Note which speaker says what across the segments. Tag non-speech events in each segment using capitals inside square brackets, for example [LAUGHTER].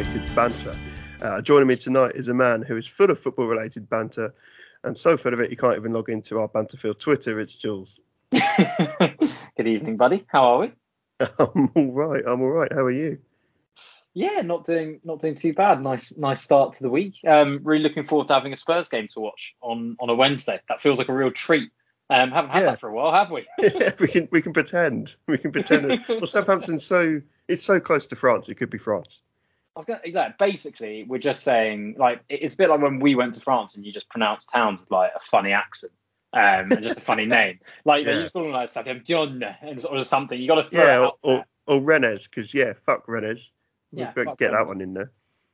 Speaker 1: related banter. Uh, joining me tonight is a man who is full of football related banter and so full of it he can't even log into our Banterfield Twitter. It's Jules. [LAUGHS]
Speaker 2: Good evening, buddy. How are we? [LAUGHS]
Speaker 1: I'm all right. I'm all right. How are you?
Speaker 2: Yeah, not doing not doing too bad. Nice nice start to the week. Um, really looking forward to having a Spurs game to watch on on a Wednesday. That feels like a real treat. Um, haven't had
Speaker 1: Yeah.
Speaker 2: that for a while, have we? [LAUGHS]
Speaker 1: yeah, we can we can pretend. We can pretend. That, well, Southampton's so it's so close to France. It could be France.
Speaker 2: I was gonna, like, basically, we're just saying like it's a bit like when we went to France and you just pronounce towns with like a funny accent. Um, and just a funny [LAUGHS] name, like
Speaker 1: Yeah.
Speaker 2: you just call them like and or something. You got to throw
Speaker 1: Yeah,
Speaker 2: it
Speaker 1: or
Speaker 2: out
Speaker 1: or, or Rennes because yeah, fuck Rennes.
Speaker 2: Yeah, fuck
Speaker 1: get that one in there.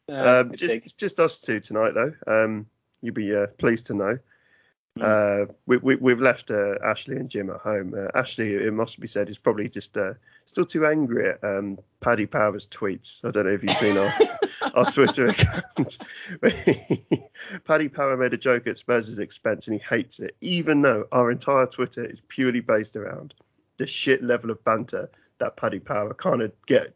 Speaker 2: there.
Speaker 1: Um, just, it's just us two tonight, though. Um, you'll be uh, pleased to know.
Speaker 2: Mm.
Speaker 1: Uh, we, we, we've left uh, Ashley and Jim at home. Uh, Ashley, it must be said, is probably just uh, still too angry at um, Paddy Power's tweets. I don't know if you've seen our, [LAUGHS] our Twitter account. [LAUGHS] Paddy Power made a joke at Spurs' expense and he hates it, even though our entire Twitter is purely based around the shit level of banter that Paddy Power kind of get.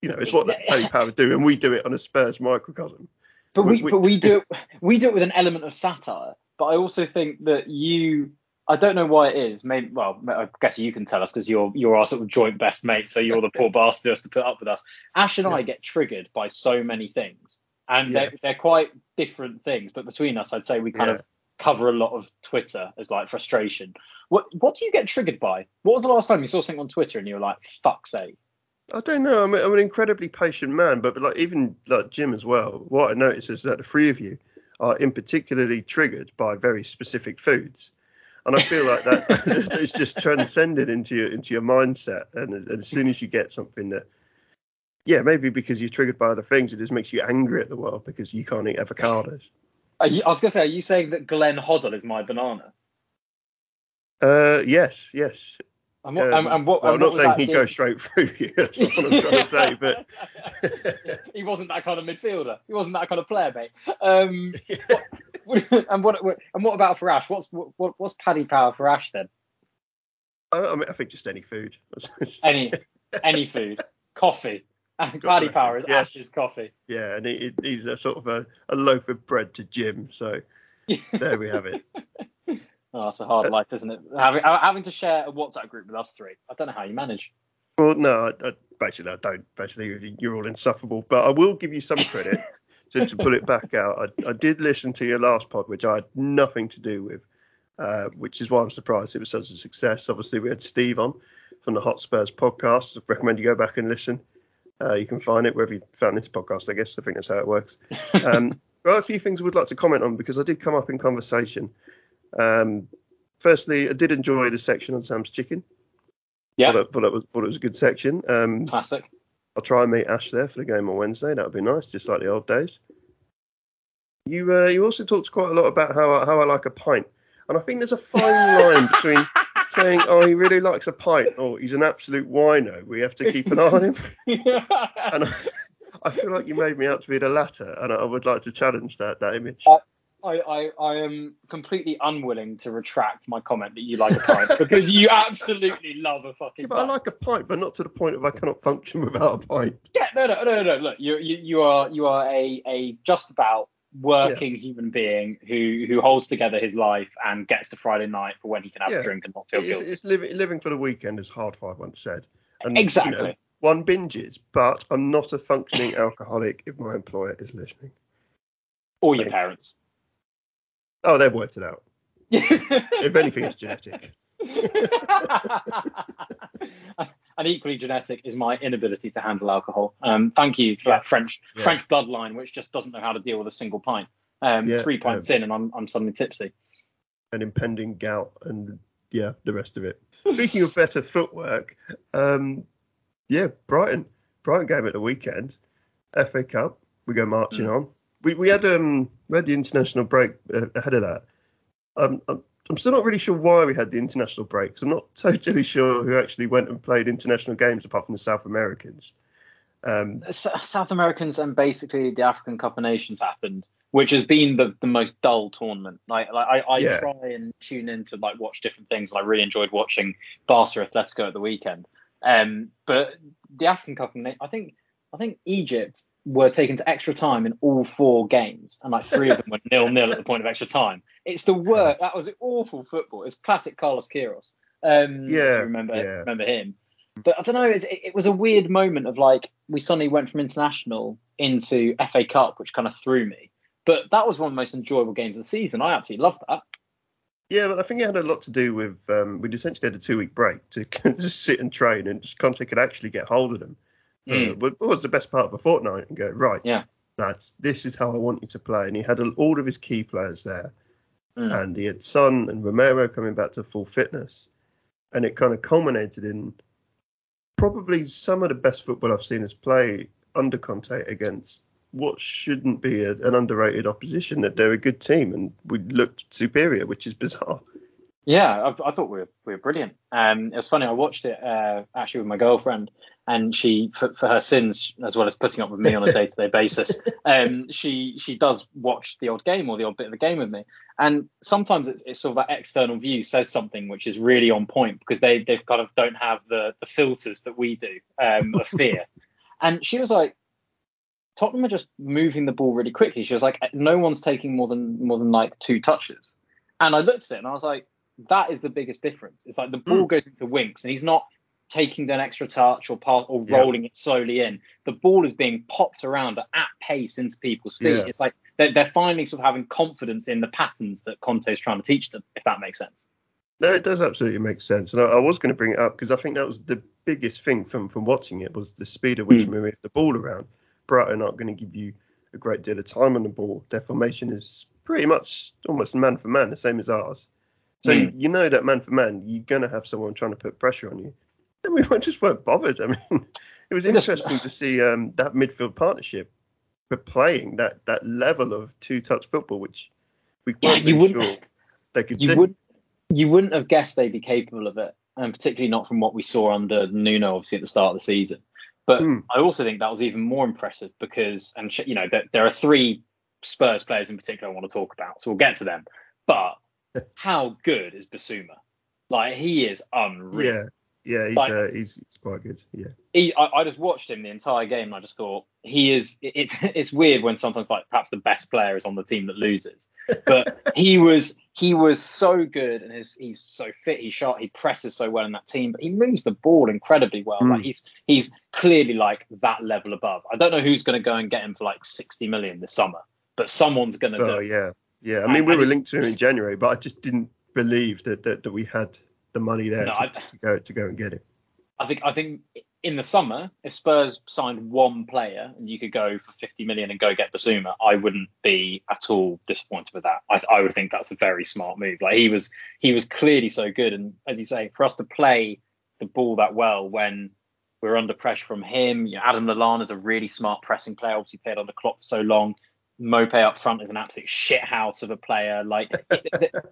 Speaker 1: You know, it's what Paddy Power do, and we do it on a Spurs microcosm.
Speaker 2: But we,
Speaker 1: we-
Speaker 2: but we do it we do it with an element of satire. But I also think that you I don't know why it is. Maybe well, I guess you can tell us because you're you're our sort of joint best mate, so you're the poor [LAUGHS] bastard who has to put up with us. Ash and I get triggered by so many things, and they're, they're quite different things. But between us, I'd say we kind
Speaker 1: Yeah.
Speaker 2: of cover a lot of Twitter as like frustration. What what do you get triggered by? What was the last time you saw something on Twitter and you were like, "Fuck sake"?
Speaker 1: I don't know. I'm, I'm an incredibly patient man, but, but like even like Jim as well. What I notice is that the three of you are in particularly triggered by very specific foods, and I feel like that [LAUGHS] it's just transcended into your into your mindset. And, as- as soon as you get something that, yeah, maybe because you're triggered by other things, it just makes you angry at the world because you can't eat avocados.
Speaker 2: Are you, I was gonna say, are you saying that Glenn Hoddle is my banana?
Speaker 1: Uh, yes, yes.
Speaker 2: And what,
Speaker 1: Um,
Speaker 2: and, what,
Speaker 1: well, I'm not saying
Speaker 2: was that
Speaker 1: he
Speaker 2: deal-
Speaker 1: goes straight through you. That's not what I'm trying to say, but. [LAUGHS]
Speaker 2: he wasn't that kind of midfielder. He wasn't that kind of player, mate. Um, what, [LAUGHS] and what and what about for Ash? What's what, what's Paddy Power for Ash then?
Speaker 1: I, I mean, I think just any food. [LAUGHS]
Speaker 2: Any any food, coffee. And
Speaker 1: God
Speaker 2: Paddy Power is
Speaker 1: Yes.
Speaker 2: Ash's coffee.
Speaker 1: Yeah, and he, he's a sort of a, a loaf of bread to Jim. So there we have it.
Speaker 2: Oh, it's a hard life, isn't it? Having having to share a WhatsApp group with us three. I don't know how you manage.
Speaker 1: Well, no, I, I, basically I don't. Basically, you're all insufferable. But I will give you some credit [LAUGHS] to, to pull it back out. I, I did listen to your last pod, which I had nothing to do with, uh, which is why I'm surprised it was such a success. Obviously, we had Steve on from the Hot Spurs podcast. I recommend you go back and listen. Uh, you can find it wherever you found this podcast, I guess. I think that's how it works. [LAUGHS] Um, there are a few things I would like to comment on because I did come up in conversation. Um, firstly, I did enjoy the section on Sam's chicken.
Speaker 2: Yeah,
Speaker 1: Thought it, thought it was thought it was a good section. Um,
Speaker 2: classic.
Speaker 1: I'll try and meet Ash there for the game on Wednesday. That would be nice, just like the old days. You uh, you also talked quite a lot about how I, how I like a pint, and I think there's a fine [LAUGHS] line between saying oh he really likes a pint or he's an absolute wino. We have to keep an eye on him, [LAUGHS] and I, I feel like you made me out to be the latter, and I would like to challenge that that image.
Speaker 2: Uh, I, I, I am completely unwilling to retract my comment that you like a pint [LAUGHS] because you absolutely love a fucking
Speaker 1: Yeah, but I like a pint, but not to the point of I cannot function without a pint.
Speaker 2: Yeah, no, no, no, no. Look, you, you, you are, you are a, a just about working human being who, who holds together his life and gets to Friday night for when he can have
Speaker 1: Yeah.
Speaker 2: a drink and not feel
Speaker 1: It's,
Speaker 2: guilty.
Speaker 1: it's living living for the weekend, as Hard-Fi once said. And, you know,
Speaker 2: exactly.
Speaker 1: one binges, but I'm not a functioning alcoholic if my employer is listening.
Speaker 2: Or your parents.
Speaker 1: Oh, they've worked it out. [LAUGHS] If anything, it's genetic. [LAUGHS]
Speaker 2: and equally genetic is my inability to handle alcohol. Um, thank you for
Speaker 1: Yeah.
Speaker 2: that French
Speaker 1: Yeah.
Speaker 2: French bloodline, which just doesn't know how to deal with a single pint. Um,
Speaker 1: Yeah,
Speaker 2: three pints in, and I'm I'm suddenly tipsy.
Speaker 1: An impending gout, and yeah, the rest of it. Speaking of better footwork, um, yeah, Brighton, Brighton game at the weekend, FA Cup. We go marching on. We we had um we had the international break uh, ahead of that. Um, I'm, I'm still not really sure why we had the international break. 'cause I'm not [LAUGHS] totally sure who actually went and played international games apart from the South Americans. Um,
Speaker 2: South Americans and basically the African Cup of Nations happened, which has been the, the most dull tournament. Like, like I, I
Speaker 1: Yeah.
Speaker 2: try and tune in to like watch different things, and I really enjoyed watching Barca Atletico at the weekend. Um, but the African Cup, of Nations, I think I think Egypt were taken to extra time in all four games, and like three of them were [LAUGHS] nil nil at the point of extra time. It's the worst. That was awful football. It's classic Carlos Queiroz. Um,
Speaker 1: yeah,
Speaker 2: remember
Speaker 1: yeah.
Speaker 2: remember him. But I don't know. It, it was a weird moment of like we suddenly went from international into FA Cup, which kind of threw me. But that was one of the most enjoyable games of the season. I absolutely loved that.
Speaker 1: Yeah, but I think it had a lot to do with um, we'd essentially had a two week break to [LAUGHS] just sit and train, and just Conte could actually get hold of them. Mm. Uh, what was the best part of a fortnight? And go right,
Speaker 2: yeah,
Speaker 1: that's this is how I want you to play. And he had all of his key players there,
Speaker 2: mm.
Speaker 1: and he had Son and Romero coming back to full fitness, and it kind of culminated in probably some of the best football I've seen us play under Conte against what shouldn't be a, an underrated opposition. That they're a good team and we looked superior, which is bizarre.
Speaker 2: Yeah, I, I thought we were we were brilliant. Um, it was funny. I watched it uh, actually with my girlfriend, and she, for, for her sins, as well as putting up with me on a day to day basis, um, she she does watch the odd game or the odd bit of the game with me. And sometimes it's, it's sort of that external view says something which is really on point because they they kind of don't have the the filters that we do um, of [LAUGHS] fear. and she was like, Tottenham are just moving the ball really quickly. She was like, no one's taking more than more than like two touches. And I looked at it and I was like, that is the biggest difference. It's like the ball mm. goes into Winks and he's not taking an extra touch or pass or rolling yeah. it slowly in. The ball is being popped around at pace into people's feet. Yeah. It's like they're, they're finally sort of having confidence in the patterns that Conte is trying to teach them, if that makes sense.
Speaker 1: No, it does absolutely make sense. And I, I was going to bring it up because I think that was the biggest thing from, from watching it was the speed at which mm. we moved the ball around. Brighton aren't going to give you a great deal of time on the ball. Their formation is pretty much almost man for man, the same as ours. So mm. you, you, know that man for man, you're gonna have someone trying to put pressure on you. [LAUGHS] We just weren't bothered. I mean, [LAUGHS] it was interesting to see um, that midfield partnership for playing that that level of two touch football, which we weren't yeah, really sure they could
Speaker 2: you
Speaker 1: do.
Speaker 2: Would, you wouldn't have guessed they'd be capable of it, and particularly not from what we saw under Nuno, obviously at the start of the season. But mm. I also think that was even more impressive because, and you know, there, there are three Spurs players in particular I want to talk about, so we'll get to them. But [LAUGHS] how good is Bissouma? Like he is unreal.
Speaker 1: Yeah, yeah, he's, like, uh, he's, he's quite good. Yeah. He,
Speaker 2: I, I, just watched him the entire game and I just thought he is. It's [LAUGHS] it's weird when sometimes like perhaps the best player is on the team that loses, but [LAUGHS] he was he was so good and his, he's so fit. He's sharp. He presses so well in that team, but he moves the ball incredibly well. Mm. Like he's he's clearly like that level above. I don't know who's going to go and get him for like 60 million this summer, but someone's going to.
Speaker 1: Oh
Speaker 2: do.
Speaker 1: yeah. Yeah, I mean, we were linked to him in January, but I just didn't believe that that, that we had the money there no, to, I, to, go to go and get him.
Speaker 2: I think I think in the summer, if Spurs signed one player and you could go for 50 million and go get Bissouma, I wouldn't be at all disappointed with that. I, I would think that's a very smart move. Like he was he was clearly so good, and as you say, for us to play the ball that well when we're under pressure from him, you know, Adam Lallana is a really smart pressing player. Obviously played on the clock for so long. Maupay up front is an absolute shithouse of a player. Like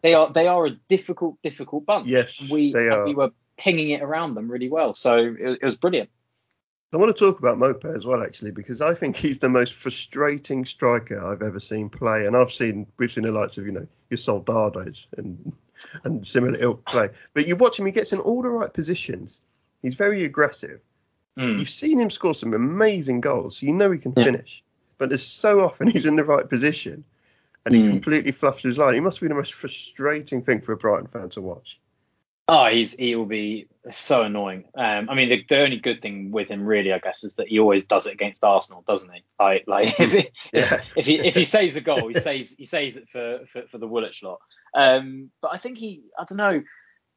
Speaker 2: they are, they are a difficult, difficult bunch.
Speaker 1: Yes,
Speaker 2: we
Speaker 1: they are.
Speaker 2: we were pinging it around them really well, so it, it was brilliant.
Speaker 1: I want to talk about Maupay as well, actually, because I think he's the most frustrating striker I've ever seen play, and I've seen we've seen the likes of you know your Soldados and and similar ilk play, but you watch him, he gets in all the right positions. He's very aggressive. Mm. You've seen him score some amazing goals, so you know he can yeah. finish but there's so often he's in the right position and he mm. completely fluffs his line. He must be the most frustrating thing for a Brighton fan to watch.
Speaker 2: Oh, he's he will be so annoying. Um, I mean, the, the, only good thing with him, really, I guess, is that he always does it against Arsenal, doesn't he? Like, like [LAUGHS] if, he, yeah. if, he if he [LAUGHS] saves a goal, he saves he saves it for for, for the Woolwich lot. Um, but I think he, I don't know,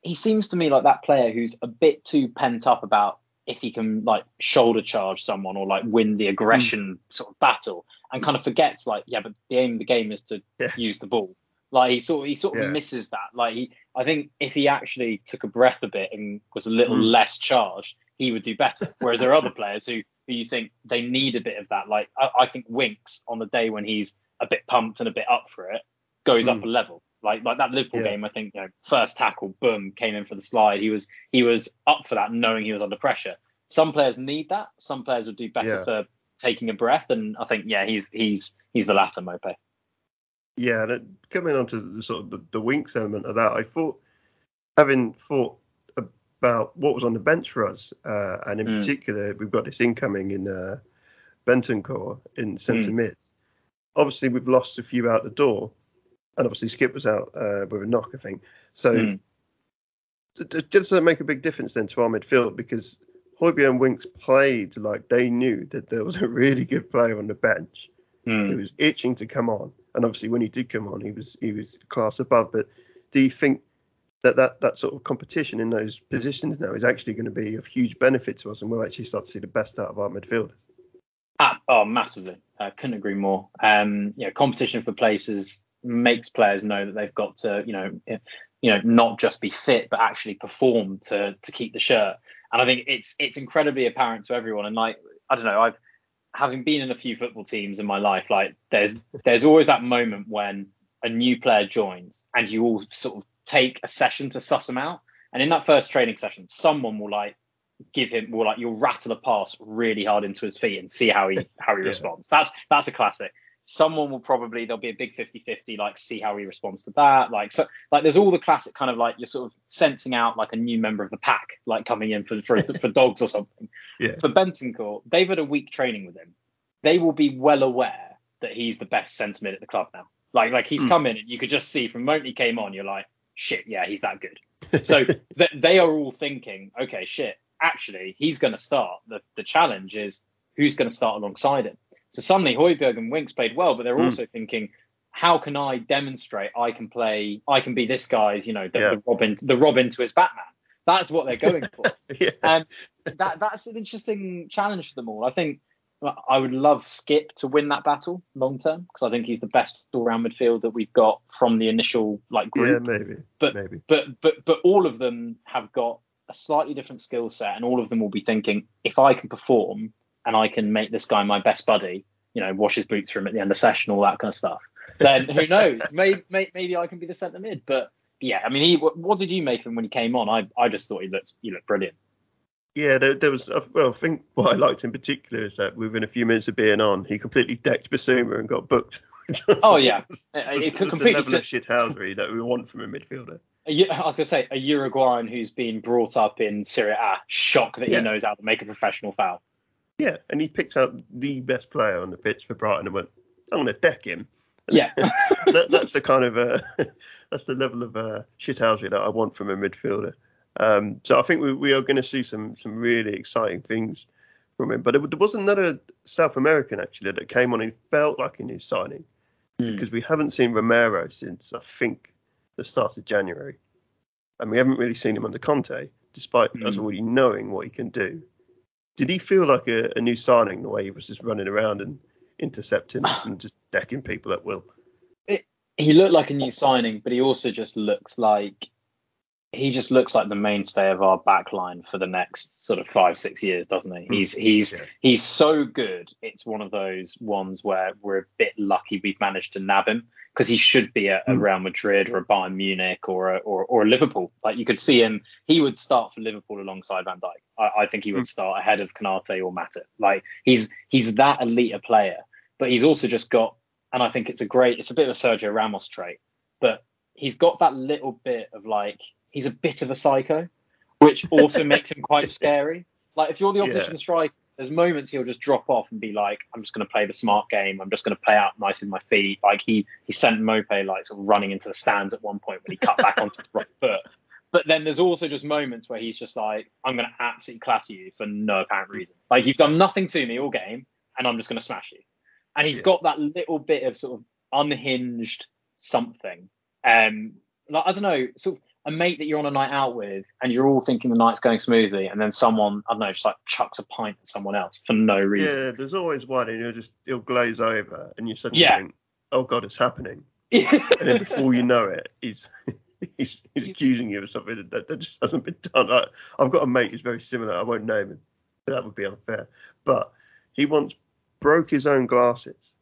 Speaker 2: he seems to me like that player who's a bit too pent up about if he can like shoulder charge someone or like win the aggression mm. sort of battle and kind of forgets like yeah but the aim of the game is to yeah. use the ball like he sort of he sort of yeah. misses that like he i think if he actually took a breath a bit and was a little mm. less charged he would do better whereas there are other players who who you think they need a bit of that like i, I think winks on the day when he's a bit pumped and a bit up for it goes mm. up a level like like that Liverpool yeah. game, I think you know, first tackle, boom, came in for the slide. He was he was up for that, knowing he was under pressure. Some players need that. Some players would do better yeah. for taking a breath, and I think yeah, he's he's he's the latter, Maupay.
Speaker 1: Yeah, and coming on to the sort of the, the winks element of that, I thought having thought about what was on the bench for us, uh, and in
Speaker 2: Mm.
Speaker 1: particular, we've got this incoming in uh, Bentancur in centre
Speaker 2: Mm.
Speaker 1: mid. Obviously, we've lost a few out the door, and obviously Skip was out uh, with a knock, I think. So
Speaker 2: Mm.
Speaker 1: does that make a big difference then to our midfield? Because Højbjerg and Winks played like they knew that there was a really good player on the bench
Speaker 2: Mm.
Speaker 1: who was itching to come on, and obviously when he did come on, he was he was class above. But do you think that that, that sort of competition in those positions now is actually going to be of huge benefit to us, and we'll actually start to see the best out of our midfield?
Speaker 2: Ah, oh, massively. I couldn't agree more. Um, know, competition for places makes players know that they've got to, you know, eh, you know, not just be fit but actually perform to to keep the shirt. And I think it's it's incredibly apparent to everyone. And like, I don't know, I've having been in a few football teams in my life, like there's there's always that moment when a new player joins and you all sort of take a session to suss them out. And in that first training session, someone will like give him will like you'll rattle a pass really hard into his feet and see how he how he
Speaker 1: Yeah.
Speaker 2: responds. That's that's a classic. Someone will probably there'll be a big 50-50 like see how he responds to that. Like so like there's all the classic kind of like you're sort of sensing out like a new member of the pack like coming in for for, for dogs or something. [LAUGHS]
Speaker 1: Yeah.
Speaker 2: For Bentancur, they've had a week training with him. They will be well aware that he's the best centre mid at the club now. Like like he's
Speaker 1: Mm.
Speaker 2: come in and you could just see from the moment he came on, you're like, shit, yeah, he's that good. [LAUGHS] So th- they are all thinking, okay, shit, actually, he's going to start. The, the challenge is who's going to start alongside him. So suddenly Højbjerg and Winks played well, but they're
Speaker 1: Mm.
Speaker 2: also thinking, how can I demonstrate I can play, I can be this guy's, you know, the,
Speaker 1: Yeah.
Speaker 2: the Robin, the Robin to his Batman. That's what they're going for. [LAUGHS]
Speaker 1: yeah,
Speaker 2: and that that's an interesting challenge for them all. I think I would love Skip to win that battle long term because I think he's the best all-round midfield that we've got from the initial like
Speaker 1: yeah,
Speaker 2: group
Speaker 1: maybe,
Speaker 2: but
Speaker 1: maybe.
Speaker 2: but but but all of them have got a slightly different skill set and all of them will be thinking if i can perform and i can make this guy my best buddy you know wash his boots for him at the end of session all that kind of stuff then who [LAUGHS] knows maybe, maybe i can be the centre mid but yeah i mean he what, what did you make of him when he came on i i just thought he looked he looked brilliant
Speaker 1: Yeah, there, there was. Uh, well, I think what I liked in particular is that within a few minutes of being on, he completely decked Bissouma and got booked. [LAUGHS]
Speaker 2: Oh, yeah. [LAUGHS]
Speaker 1: was,
Speaker 2: It-
Speaker 1: was,
Speaker 2: it
Speaker 1: was
Speaker 2: completely
Speaker 1: the level of
Speaker 2: sit-
Speaker 1: shithousery that we want from a midfielder.
Speaker 2: A I was going to say a Uruguayan who's been brought up in Syria A. Shock that
Speaker 1: Yeah.
Speaker 2: he knows how to make a professional foul.
Speaker 1: Yeah, and he picked out the best player on the pitch for Brighton and went, "I'm going to deck him."
Speaker 2: Yeah, [LAUGHS]
Speaker 1: that, that's the kind of uh, [LAUGHS] that's the level of uh, shithousery that I want from a midfielder. Um, so I think we, we are going to see some some really exciting things from him. But it, there was another South American actually that came on and felt like a new signing
Speaker 2: Hmm.
Speaker 1: because we haven't seen Romero since I think the start of January, and we haven't really seen him under Conte, despite us
Speaker 2: Hmm.
Speaker 1: already knowing what he can do. Did he feel like a, a new signing the way he was just running around and intercepting ah. and just decking people at will?
Speaker 2: he looked like a new signing, but he also just looks like he just looks like the mainstay of our back line for the next sort of five six years, doesn't he?
Speaker 1: Hmm.
Speaker 2: He's he's
Speaker 1: Yeah.
Speaker 2: he's so good. It's one of those ones where we're a bit lucky we've managed to nab him because he should be at a
Speaker 1: Hmm.
Speaker 2: Real Madrid or a Bayern Munich or a, or or Liverpool. Like you could see him, he would start for Liverpool alongside Van Dijk. I, I think he would
Speaker 1: Hmm.
Speaker 2: start ahead of Konaté or Matip. Like he's he's that elite a player, but he's also just got, and I think it's a great, it's a bit of a Sergio Ramos trait, but he's got that little bit of like he's a bit of a psycho, which also makes him quite [LAUGHS] scary. Like if you're the opposition
Speaker 1: Yeah.
Speaker 2: striker, there's moments he'll just drop off and be like, I'm just going to play the smart game. I'm just going to play out nice with my feet. Like he he sent Maupay like sort of running into the stands at one point when he cut back onto his [LAUGHS] right foot. But then there's also just moments where he's just like, I'm going to absolutely clatter you for no apparent reason. Like you've done nothing to me all game, and I'm just going to smash you. And he's
Speaker 1: Yeah.
Speaker 2: got that little bit of sort of unhinged something. Um, like I don't know, sort of a mate that you're on a night out with, and you're all thinking the night's going smoothly, and then someone I don't know just like chucks a pint at someone else for no reason.
Speaker 1: Yeah, there's always one, and he'll just he'll glaze over, and you suddenly
Speaker 2: Yeah.
Speaker 1: think, "Oh God, it's happening!" [LAUGHS] And then before you know it, [LAUGHS] he's he's, he's accusing you of something that, that, that just hasn't been done. I, I've got a mate who's very similar. I won't name him. That would be unfair. But he once broke his own glasses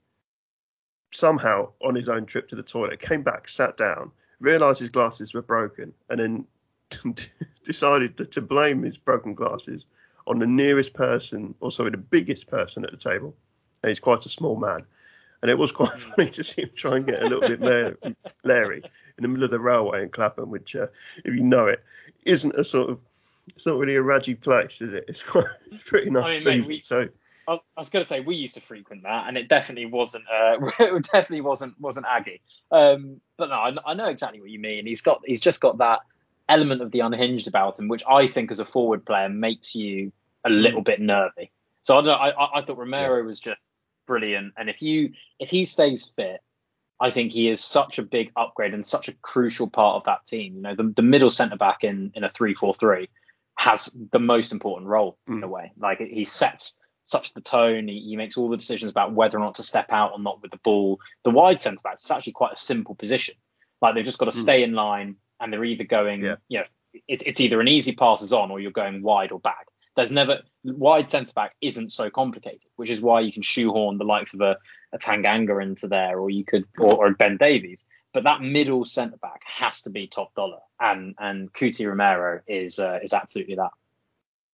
Speaker 1: somehow on his own trip to the toilet. Came back, sat down, realised his glasses were broken, and then [LAUGHS] decided that to blame his broken glasses on the nearest person, or sorry, the biggest person at the table. And he's quite a small man. And it was quite [LAUGHS] funny to see him try and get a little bit Larry, Larry in the middle of the railway in Clapham, which, uh, if you know it, isn't a sort of it's not really a raggy place, is it? It's, quite, it's pretty nice.
Speaker 2: I mean, mate, we-
Speaker 1: so
Speaker 2: I, was going to say we used to frequent that, and it definitely wasn't. Uh, [LAUGHS] it definitely wasn't wasn't Aggie. Um, but no, I, I know exactly what you mean. He's got he's just got that element of the unhinged about him, which I think as a forward player makes you a little bit nervy. So I don't. I, I- thought Romero was just brilliant, and if you if he stays fit, I think he is such a big upgrade and such a crucial part of that team. You know, the, the middle centre back in in a three four three has the most important role in a way. Like he sets such the tone. He, he makes all the decisions about whether or not to step out or not with the ball. The wide centre backs is actually quite a simple position. Like they've just got to
Speaker 1: Mm.
Speaker 2: stay in line and they're either going,
Speaker 1: Yeah.
Speaker 2: you know, it's it's either an easy passes on or you're going wide or back. There's never wide centre back isn't so complicated, which is why you can shoehorn the likes of a, a Tanganga into there, or you could or, or Ben Davies. But that middle centre back has to be top dollar, and and Cuti Romero is uh, is absolutely that.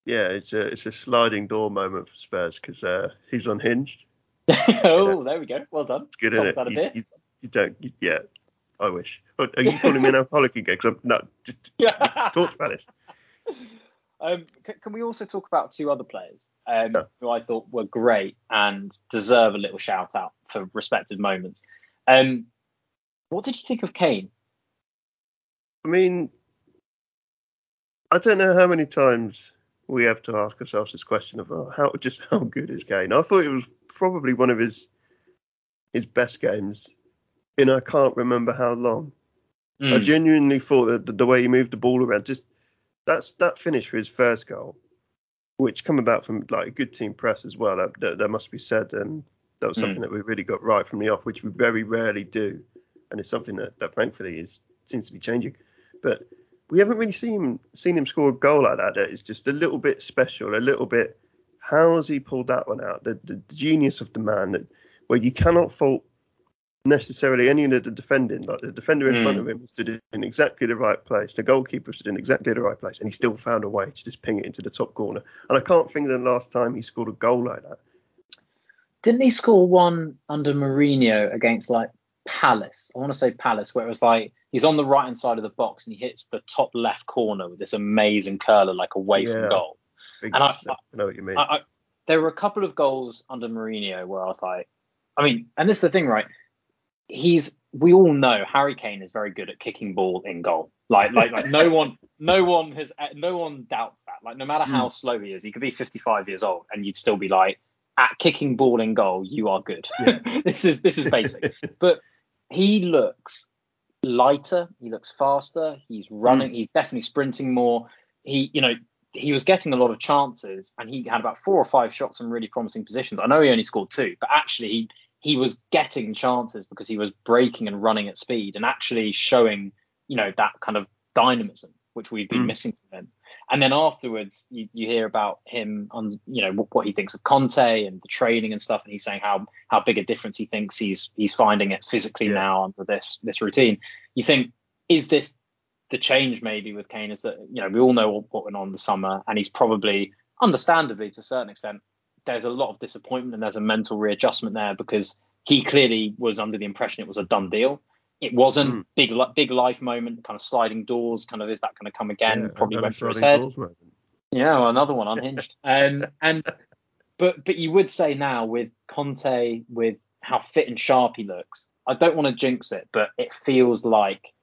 Speaker 1: Yeah, it's a it's a sliding door moment for Spurs because uh, he's unhinged. [LAUGHS]
Speaker 2: oh, there we go. Well done.
Speaker 1: It's good, isn't it? You, you, you don't. You, yeah, I wish. Oh, Are you calling me an alcoholic again? Because I'm no. Just, [LAUGHS] talk Spanish.
Speaker 2: Um, c- can we also talk about two other players um,
Speaker 1: Yeah.
Speaker 2: who I thought were great and deserve a little shout out for respective moments? Um, what did you think of Kane?
Speaker 1: I mean, I don't know how many times we have to ask ourselves this question of oh, how just how good is Kane. I thought it was probably one of his his best games in I can't remember how long. I
Speaker 2: Mm,
Speaker 1: genuinely thought that the, the way he moved the ball around, just that's that finish for his first goal, which come about from like a good team press as well. That, that, that must be said, and that was
Speaker 2: Mm.
Speaker 1: something that we really got right from the off, which we very rarely do, and it's something that, that thankfully is seems to be changing. But we haven't really seen him seen him score a goal like that. It's just a little bit special, a little bit. How has he pulled that one out? The, the, genius of the man, that, where you cannot fault necessarily any of the defending. Like the defender in
Speaker 2: Mm.
Speaker 1: front of him stood in exactly the right place. The goalkeeper stood in exactly the right place, and he still found a way to just ping it into the top corner. And I can't think of the last time he scored a goal like that.
Speaker 2: Didn't he score one under Mourinho against like Palace? I want to say Palace, where it was like he's on the right hand side of the box and he hits the top left corner with this amazing curler like away
Speaker 1: Yeah.
Speaker 2: from goal. And I-
Speaker 1: I know what you mean.
Speaker 2: I, I, there were a couple of goals under Mourinho where I was like, I mean, and this is the thing, right? He's we all know Harry Kane is very good at kicking ball in goal. Like, like, like no one, no one has, no one doubts that. Like, no matter hmm. how slow he is, he could be 55 years old, and you'd still be like, at kicking ball in goal, you are good. [LAUGHS] this is this is basic. but he looks lighter. He looks faster. He's running. He's definitely sprinting more. He, you know, he was getting a lot of chances, and he had about four or five shots from really promising positions. I know he only scored two, but actually he he was getting chances because he was breaking and running at speed, and actually showing, you know, that kind of dynamism which we've been
Speaker 1: Mm.
Speaker 2: missing from him. And then afterwards, you, you hear about him on, you know, what, what he thinks of Conte and the training and stuff, and he's saying how how big a difference he thinks he's he's finding it physically
Speaker 1: Yeah.
Speaker 2: now under this this routine. You think, is this the change maybe with Kane? Is that you know we all know what, what went on in the summer, and he's probably, understandably to a certain extent, there's a lot of disappointment and there's a mental readjustment there because he clearly was under the impression it was a done deal. It wasn't
Speaker 1: Mm.
Speaker 2: big big life moment, kind of sliding doors, kind of is that going to come again?
Speaker 1: Yeah,
Speaker 2: Probably went through his head. Yeah, well, another one unhinged. [LAUGHS] um, and but but you would say now with Conte, with how fit and sharp he looks, I don't want to jinx it, but it feels like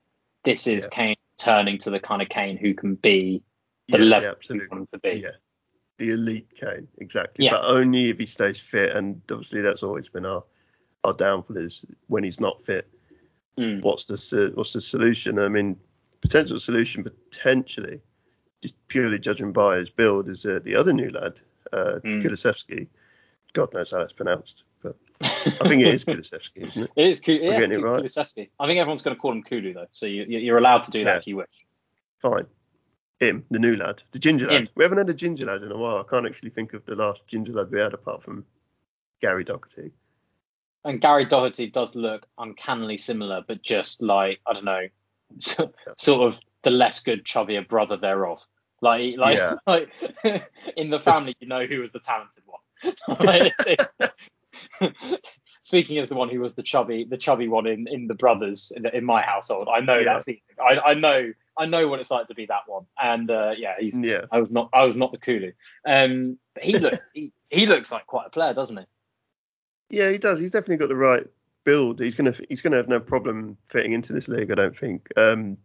Speaker 2: this is
Speaker 1: Yeah.
Speaker 2: Kane turning to the kind of Kane who can be the
Speaker 1: Yeah,
Speaker 2: level
Speaker 1: yeah,
Speaker 2: we
Speaker 1: absolutely.
Speaker 2: want him to be.
Speaker 1: Yeah, the elite Kane, exactly.
Speaker 2: Yeah.
Speaker 1: But only if he stays fit, and obviously that's always been our our downfall is when he's not fit.
Speaker 2: Mm.
Speaker 1: What's the what's the solution? I mean, potential solution potentially, just purely judging by his build, is uh, the other new lad, uh,
Speaker 2: Mm.
Speaker 1: Kulusevski. God knows how that's pronounced, but [LAUGHS] I think it is Kulusevski, isn't it?
Speaker 2: It is Ku- yeah,
Speaker 1: getting it right.
Speaker 2: Kulusevski. I think everyone's going to call him Kulu though, so you, you're allowed to do that if you wish.
Speaker 1: Fine. Him, the new lad, the ginger lad.
Speaker 2: Him.
Speaker 1: We haven't had a ginger lad in a while. I can't actually think of the last ginger lad we had apart from Gary Doherty.
Speaker 2: And Gary Doherty does look uncannily similar, but just like I don't know, [LAUGHS] so, sort of the less good, chubbier brother thereof. Like, like,
Speaker 1: Yeah. [LAUGHS]
Speaker 2: like [LAUGHS] in the family, you know who was the talented one. Like, it's- it's- Speaking as the one who was the chubby, the chubby one in, in the brothers in, in my household, I know
Speaker 1: Yeah.
Speaker 2: that feeling. I, I know I know what it's like to be that one. And uh, yeah, he's.
Speaker 1: Yeah.
Speaker 2: I was not. I was not the Kulu. Um, but he looks. he, he looks like quite a player, doesn't he?
Speaker 1: Yeah, he does. He's definitely got the right build. He's gonna he's gonna have no problem fitting into this league. I don't think. Um,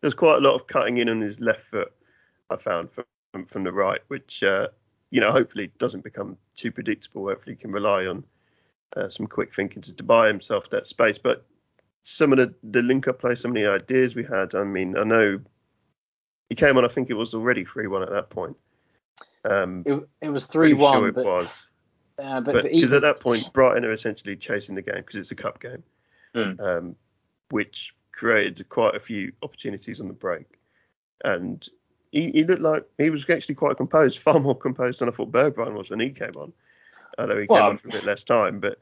Speaker 1: there's quite a lot of cutting in on his left foot. I found from from the right, which uh, you know hopefully doesn't become too predictable. Hopefully, he can rely on uh, some quick thinking to, to buy himself that space. But some of the, the link up play, some of the ideas we had. I mean, I know he came on. I think it was already three one at that point. Um,
Speaker 2: It, it was three one.
Speaker 1: sure it
Speaker 2: but,
Speaker 1: was.
Speaker 2: Uh, but,
Speaker 1: But
Speaker 2: but
Speaker 1: because at that point, Brighton are essentially chasing the game because it's a cup game,
Speaker 2: Mm.
Speaker 1: um, which created quite a few opportunities on the break. And he, he looked like he was actually quite composed, [LAUGHS] far more composed than I thought Bergwijn was when he came on. Although he came on for a bit less time, but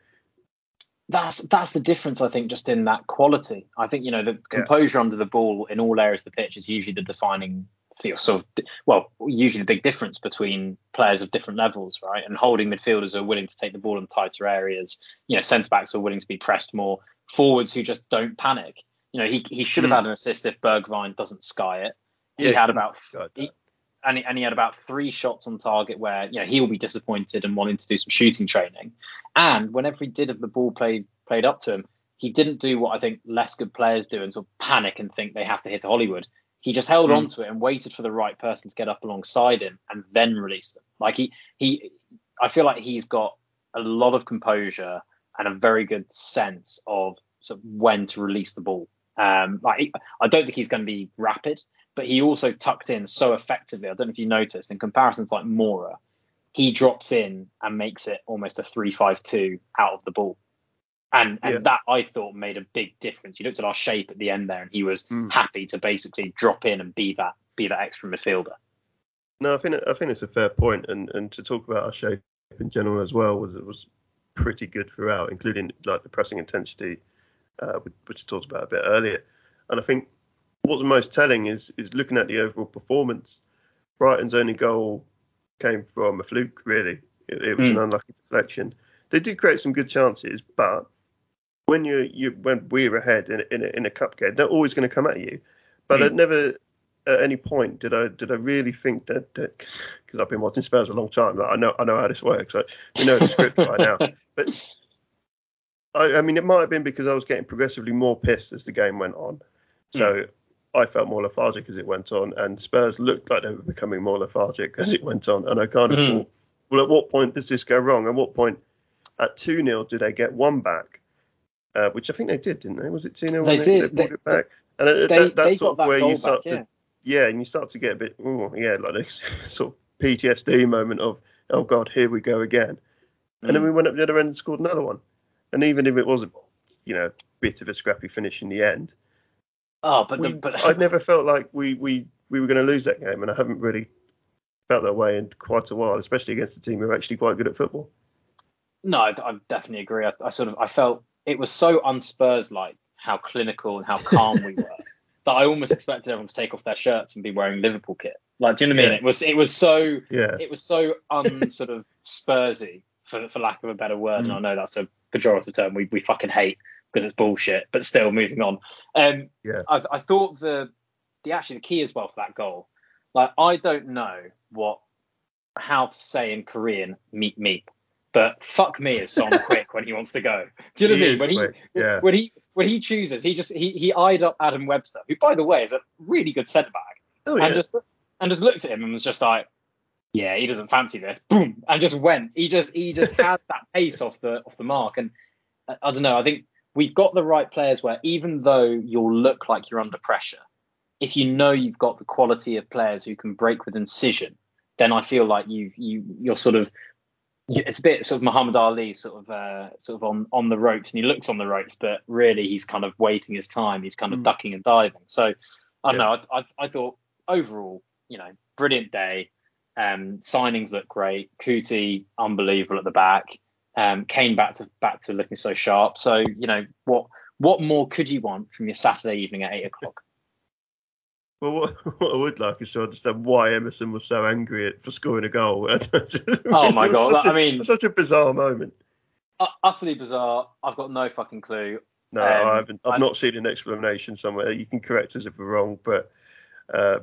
Speaker 2: that's that's the difference, I think, just in that quality. I think you know the composure under the ball in all areas of the pitch is usually the defining feel sort of well usually the big difference between players of different levels right? And holding midfielders are willing to take the ball in tighter areas you know centre backs are willing to be pressed more forwards who just don't panic. You know he, he should have
Speaker 1: Mm.
Speaker 2: had an assist if Bergwijn doesn't sky it. He
Speaker 1: Yeah,
Speaker 2: had about he, and, he, and he had about three shots on target where you know he will be disappointed and wanting to do some shooting training. And whenever he did have the ball played played up to him he didn't do what I think less good players do and sort of panic and think they have to hit Hollywood he just held
Speaker 1: Mm.
Speaker 2: on to it and waited for the right person to get up alongside him and then release them. Like he he I feel like he's got a lot of composure and a very good sense of sort of when to release the ball. Um, like I don't think he's going to be rapid, but he also tucked in so effectively. I don't know if you noticed in comparison to like Moura, he drops in and makes it almost a three-five-two out of the ball. And and
Speaker 1: Yeah.
Speaker 2: that I thought made a big difference. You looked at our shape at the end there, and he was
Speaker 1: Mm.
Speaker 2: happy to basically drop in and be that be that extra midfielder.
Speaker 1: no, I think I think it's a fair point, and and to talk about our shape in general as well was it was pretty good throughout, including like the pressing intensity, uh, which- I talked about a bit earlier. And I think what's most telling is is looking at the overall performance. Brighton's only goal came from a fluke, really. It, it was an
Speaker 2: Mm.
Speaker 1: unlucky deflection. They did create some good chances, but when you you when we're ahead in a, in a, in a cup game, they're always going to come at you. But
Speaker 2: Mm.
Speaker 1: at never at any point did I did I really think that because I've been watching Spurs a long time, like I know I know how this works. I, we know the script right now. [LAUGHS] But I, I mean, it might have been because I was getting progressively more pissed as the game went on. So I felt more lethargic as it went on, and Spurs looked like they were becoming more lethargic as it went on. And I kind of
Speaker 2: Mhm.
Speaker 1: thought, well, at what point does this go wrong? At what point, at 2 0, do they get one back? Uh, which I think they did, didn't they? Was it 2 0
Speaker 2: They
Speaker 1: when
Speaker 2: did.
Speaker 1: they, brought
Speaker 2: They-
Speaker 1: it back? And uh,
Speaker 2: They
Speaker 1: that, that's sort of
Speaker 2: that
Speaker 1: where you start
Speaker 2: back,
Speaker 1: to
Speaker 2: yeah.
Speaker 1: yeah, and you start to get a bit, ooh, yeah, like this [LAUGHS] sort of PTSD moment of, oh God, here we go again. And then
Speaker 2: Mm.
Speaker 1: we went up the other end and scored another one. And even if it was a, you know, bit of a scrappy finish in the end,
Speaker 2: Oh, but
Speaker 1: we,
Speaker 2: the, but
Speaker 1: I never felt like we, we, we were going to lose that game, and I haven't really felt that way in quite a while, especially against a team who are actually quite good at football.
Speaker 2: No, I, I definitely agree. I, I sort of I felt it was so unspurs like how clinical and how calm we were [LAUGHS] that I almost expected everyone to take off their shirts and be wearing Liverpool kit. Like, do you know what I mean?
Speaker 1: Yeah.
Speaker 2: It was it was so
Speaker 1: Yeah,
Speaker 2: it was so un [LAUGHS] sort of Spursy for for lack of a better word. And
Speaker 1: Mm.
Speaker 2: I know that's a pejorative term we we fucking hate because it's bullshit. But still, moving on. Um,
Speaker 1: Yeah.
Speaker 2: I, I thought the the actually the key as well for that goal. Like, I don't know what how to say in Korean meet meet. But fuck me is Son [LAUGHS] quick when he wants to go. Do you know what I mean? When he
Speaker 1: yeah.
Speaker 2: when he when he chooses, he just he he eyed up Adam Webster, who by the way is a really good centre back,
Speaker 1: oh
Speaker 2: and just and just looked at him and was just like, yeah, he doesn't fancy this. Boom, and just went. He just he just [LAUGHS] has that pace off the off the mark. And I, I don't know. I think we've got the right players where even though you'll look like you're under pressure, if you know you've got the quality of players who can break with incision, then I feel like you you you're sort of it's a bit sort of Muhammad Ali sort of uh, sort of on on the ropes and he looks on the ropes, but really he's kind of waiting his time. He's kind of
Speaker 1: Mm.
Speaker 2: ducking and diving. So I don't
Speaker 1: Yeah.
Speaker 2: know. I, I I thought overall, you know, brilliant day. Um, signings look great. Cuti unbelievable at the back. Um, Kane back to back to looking so sharp. So you know what what more could you want from your Saturday evening at eight o'clock?
Speaker 1: Well, what, [LAUGHS] what I would like is to understand why Emerson was so angry at, for scoring a goal. [LAUGHS]
Speaker 2: Oh my [LAUGHS] God, I
Speaker 1: a-
Speaker 2: mean-
Speaker 1: such a bizarre moment.
Speaker 2: Uh, utterly bizarre. I've got no fucking clue.
Speaker 1: No,
Speaker 2: Um,
Speaker 1: I haven't. I've
Speaker 2: I-
Speaker 1: not seen an explanation somewhere. You can correct us if we're wrong, but Uh,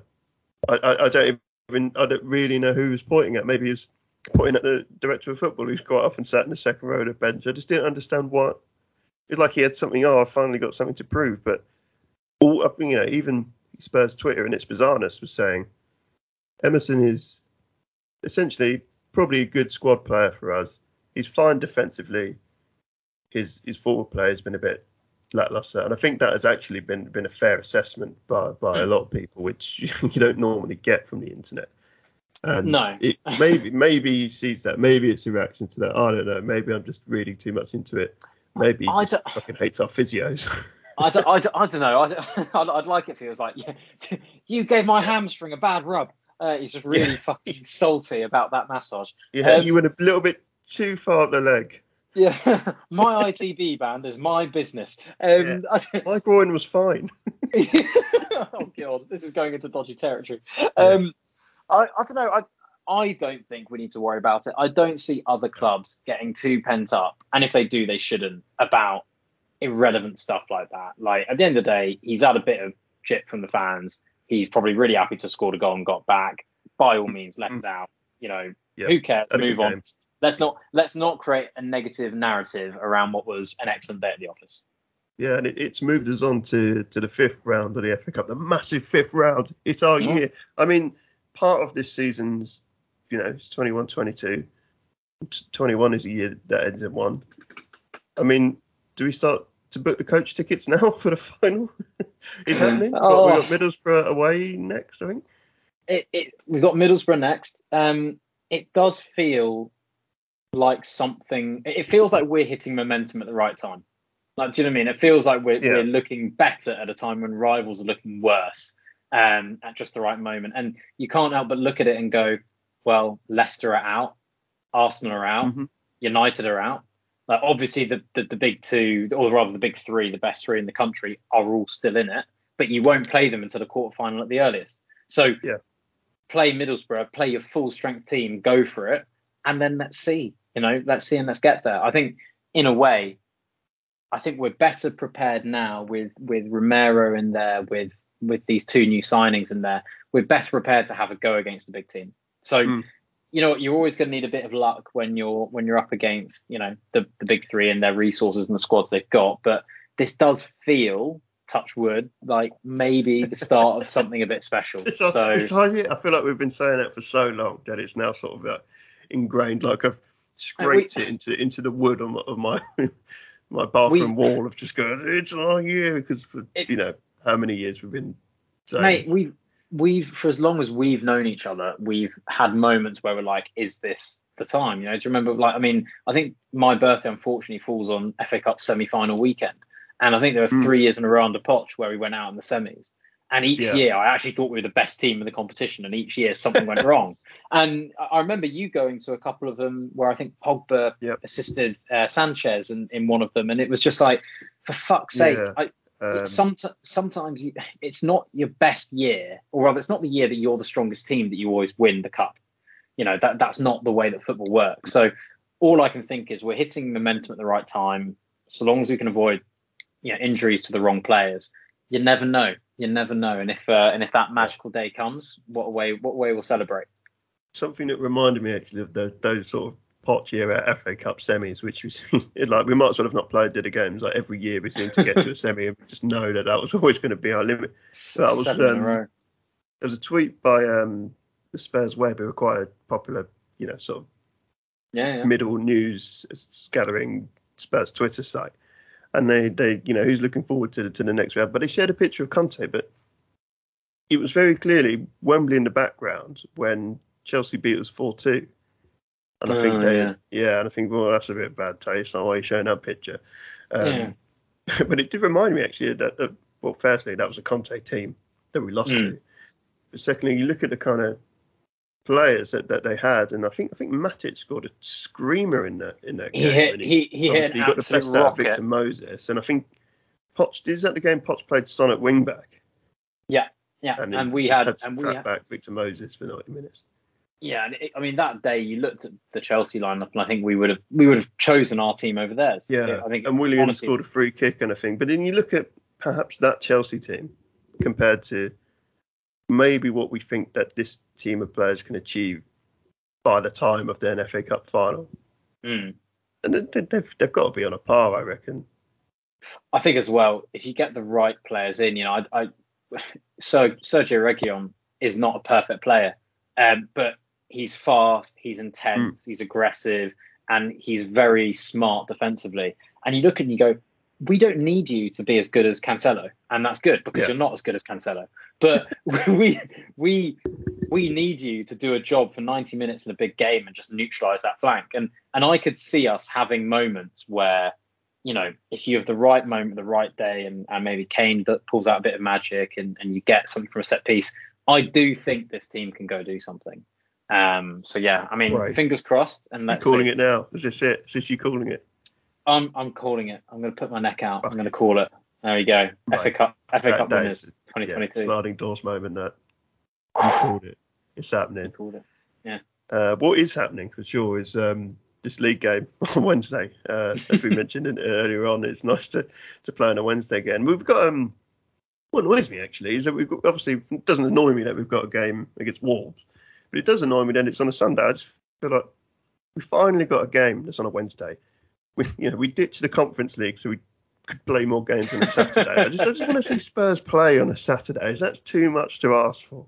Speaker 1: I, I, I, don't even I don't really know who he was pointing at. Maybe he was pointing at the director of football, who's quite often sat in the second row of the bench. I just didn't understand what. It's like he had something. Oh, I finally got something to prove. But all you know, even Spurs Twitter and its bizarreness was saying Emerson is essentially probably a good squad player for us. He's fine defensively. His his forward play has been a bit lackluster, and I think that has actually been been a fair assessment by by a hmm. lot of people, which [LAUGHS] you don't normally get from the internet.
Speaker 2: And no.
Speaker 1: it, [LAUGHS] maybe maybe he sees that. Maybe it's a reaction to that. I don't know. Maybe I'm just reading too much into it. Maybe he just fucking hates our physios. [LAUGHS]
Speaker 2: I, don't, I, don't, I don't know. I would [LAUGHS] like it if he was like, yeah, [LAUGHS] you gave my hamstring a bad rub. Uh, he's just really yeah. fucking salty about that massage.
Speaker 1: Yeah, um, you went a little bit too far up the leg.
Speaker 2: Yeah, [LAUGHS] my ITB band is my business. Um,
Speaker 1: yeah. my groin was fine.
Speaker 2: oh god, this is going into dodgy territory. Um, I, I don't know. I I don't think we need to worry about it. I don't see other clubs getting too pent up, and if they do, they shouldn't about irrelevant stuff like that. Like at the end of the day, he's had a bit of shit from the fans. He's probably really happy to score a goal and got back. By all means, let it mm-hmm. out. You know, yep. who cares? Move on. Let's not let's not create a negative narrative around what was an excellent day at the office.
Speaker 1: Yeah, and it, it's moved us on to, to the fifth round of the FA Cup, the massive fifth round. It's our yeah. year. I mean, part of this season's, you know, it's 21 22. 21 is a year that ends in one. I mean, do we start to book the coach tickets now [LAUGHS] for the final? [LAUGHS] is happening? Oh. We've got Middlesbrough away next, I think.
Speaker 2: It, it, we've got Middlesbrough next. Um, it does feel like something. It feels like we're hitting momentum at the right time. Like, do you know what I mean? It feels like we're, yeah. we're looking better at a time when rivals are looking worse um, at just the right moment. And you can't help but look at it and go, well, Leicester are out, Arsenal are out, mm-hmm. United are out. Like obviously the, the, the big two, or rather the big three, the best three in the country, are all still in it, but you won't play them until the quarterfinal at the earliest. So
Speaker 1: yeah.
Speaker 2: play Middlesbrough, play your full strength team, go for it, and then let's see. You know, let's see and let's get there. I think in a way, I think we're better prepared now with with Romero in there, with with these two new signings in there. We're better prepared to have a go against the big team. So, mm. You know, you're always going to need a bit of luck when you're when you're up against you know the the big three and their resources and the squads they've got. But this does feel touch wood, like maybe the start of something a bit special. [LAUGHS]
Speaker 1: It's
Speaker 2: so
Speaker 1: it's like, I feel like we've been saying it for so long that it's now sort of uh, ingrained. Like I've scraped we, it into into the wood of my, of my, [LAUGHS] my bathroom we, wall of just going, it's our year because for you know how many years we've been saying.
Speaker 2: Mate, we've we've for as long as we've known each other, we've had moments where we're like, is this the time? You know, do you remember? Like, I mean, I think my birthday unfortunately falls on FA Cup semi final weekend, and I think there were mm. three years in a row under Poch where we went out in the semis. And each yeah. year, I actually thought we were the best team in the competition, and each year something went [LAUGHS] wrong. And I remember you going to a couple of them where I think Pogba yep. assisted uh, Sanchez in, in one of them, and it was just like, for fuck's sake, yeah. I, um, some, sometimes it's not your best year, or rather, it's not the year that you're the strongest team that you always win the cup. You know that that's not the way that football works. So all I can think is we're hitting momentum at the right time. So long as we can avoid, you know, injuries to the wrong players, you never know. You never know. And if uh, and if that magical day comes, what way what way we'll celebrate.
Speaker 1: Something that reminded me actually of the, those sort of pot year at FA Cup semis, which was [LAUGHS] like we might as well have not played the games. Like every year we seem to get to a semi and just know that that was always going to be our limit.
Speaker 2: So that was um, there
Speaker 1: was a tweet by um, the Spurs Web, who are quite a popular, you know, sort of
Speaker 2: yeah, yeah.
Speaker 1: middle news gathering Spurs Twitter site and they, they you know who's looking forward to the, to the next round. But they shared a picture of Conte, but it was very clearly Wembley in the background when Chelsea beat us four two. And I think oh, they, yeah. yeah. and I think well that's a bit bad taste. Why you're showing that picture. Um, yeah. [LAUGHS] but it did remind me actually that, that well, firstly that was a Conte team that we lost mm. to. But secondly, you look at the kind of players that, that they had, and I think I think Matic scored a screamer in that in that game.
Speaker 2: He hit, he, he hit an got the best rocket. out of
Speaker 1: Victor Moses, and I think Poch is that the game Poch played Son at wing back.
Speaker 2: Yeah, yeah, and, and we had, had and we
Speaker 1: had back Victor Moses for 90 minutes.
Speaker 2: Yeah, and it, I mean that day you looked at the Chelsea lineup, and I think we would have we would have chosen our team over theirs.
Speaker 1: Yeah,
Speaker 2: I think
Speaker 1: and Williams honestly, scored a free kick and a thing. But then you look at perhaps that Chelsea team compared to maybe what we think that this team of players can achieve by the time of their FA Cup final.
Speaker 2: Mm.
Speaker 1: And they, they've, they've got to be on a par, I reckon.
Speaker 2: I think as well, if you get the right players in, you know, I, I [LAUGHS] so Sergio Reguilon is not a perfect player, um, but he's fast, he's intense, mm. he's aggressive, and he's very smart defensively. And you look at and you go, we don't need you to be as good as Cancelo, and that's good because yeah. you're not as good as Cancelo. But [LAUGHS] we we we need you to do a job for 90 minutes in a big game and just neutralize that flank. And and I could see us having moments where, you know, if you have the right moment, the right day, and, and maybe Kane that pulls out a bit of magic and, and you get something from a set piece, I do think this team can go do something. Um, so yeah, I mean, right. fingers crossed. And let's
Speaker 1: You're calling
Speaker 2: see.
Speaker 1: it now. Is this it? Is this you calling it?
Speaker 2: I'm I'm calling it. I'm going to put my neck out. I'm going to call it. There we go. Right. FA Cup FA that, Cup winners 2022.
Speaker 1: Yeah, sliding doors moment that [SIGHS] you called it. It's happening.
Speaker 2: called it. Yeah.
Speaker 1: Uh, what is happening for sure is um, this league game [LAUGHS] on Wednesday. Uh, as we [LAUGHS] mentioned earlier on, it's nice to, to play on a Wednesday again. We've got um, what annoys me actually is that we've got obviously it doesn't annoy me that we've got a game against Wolves, but it does annoy me then it's on a Sunday. I just feel like we finally got a game that's on a Wednesday we you know we ditched the Conference League so we could play more games on a Saturday. I just I just want to see Spurs play on a Saturday. Is that too much to ask for?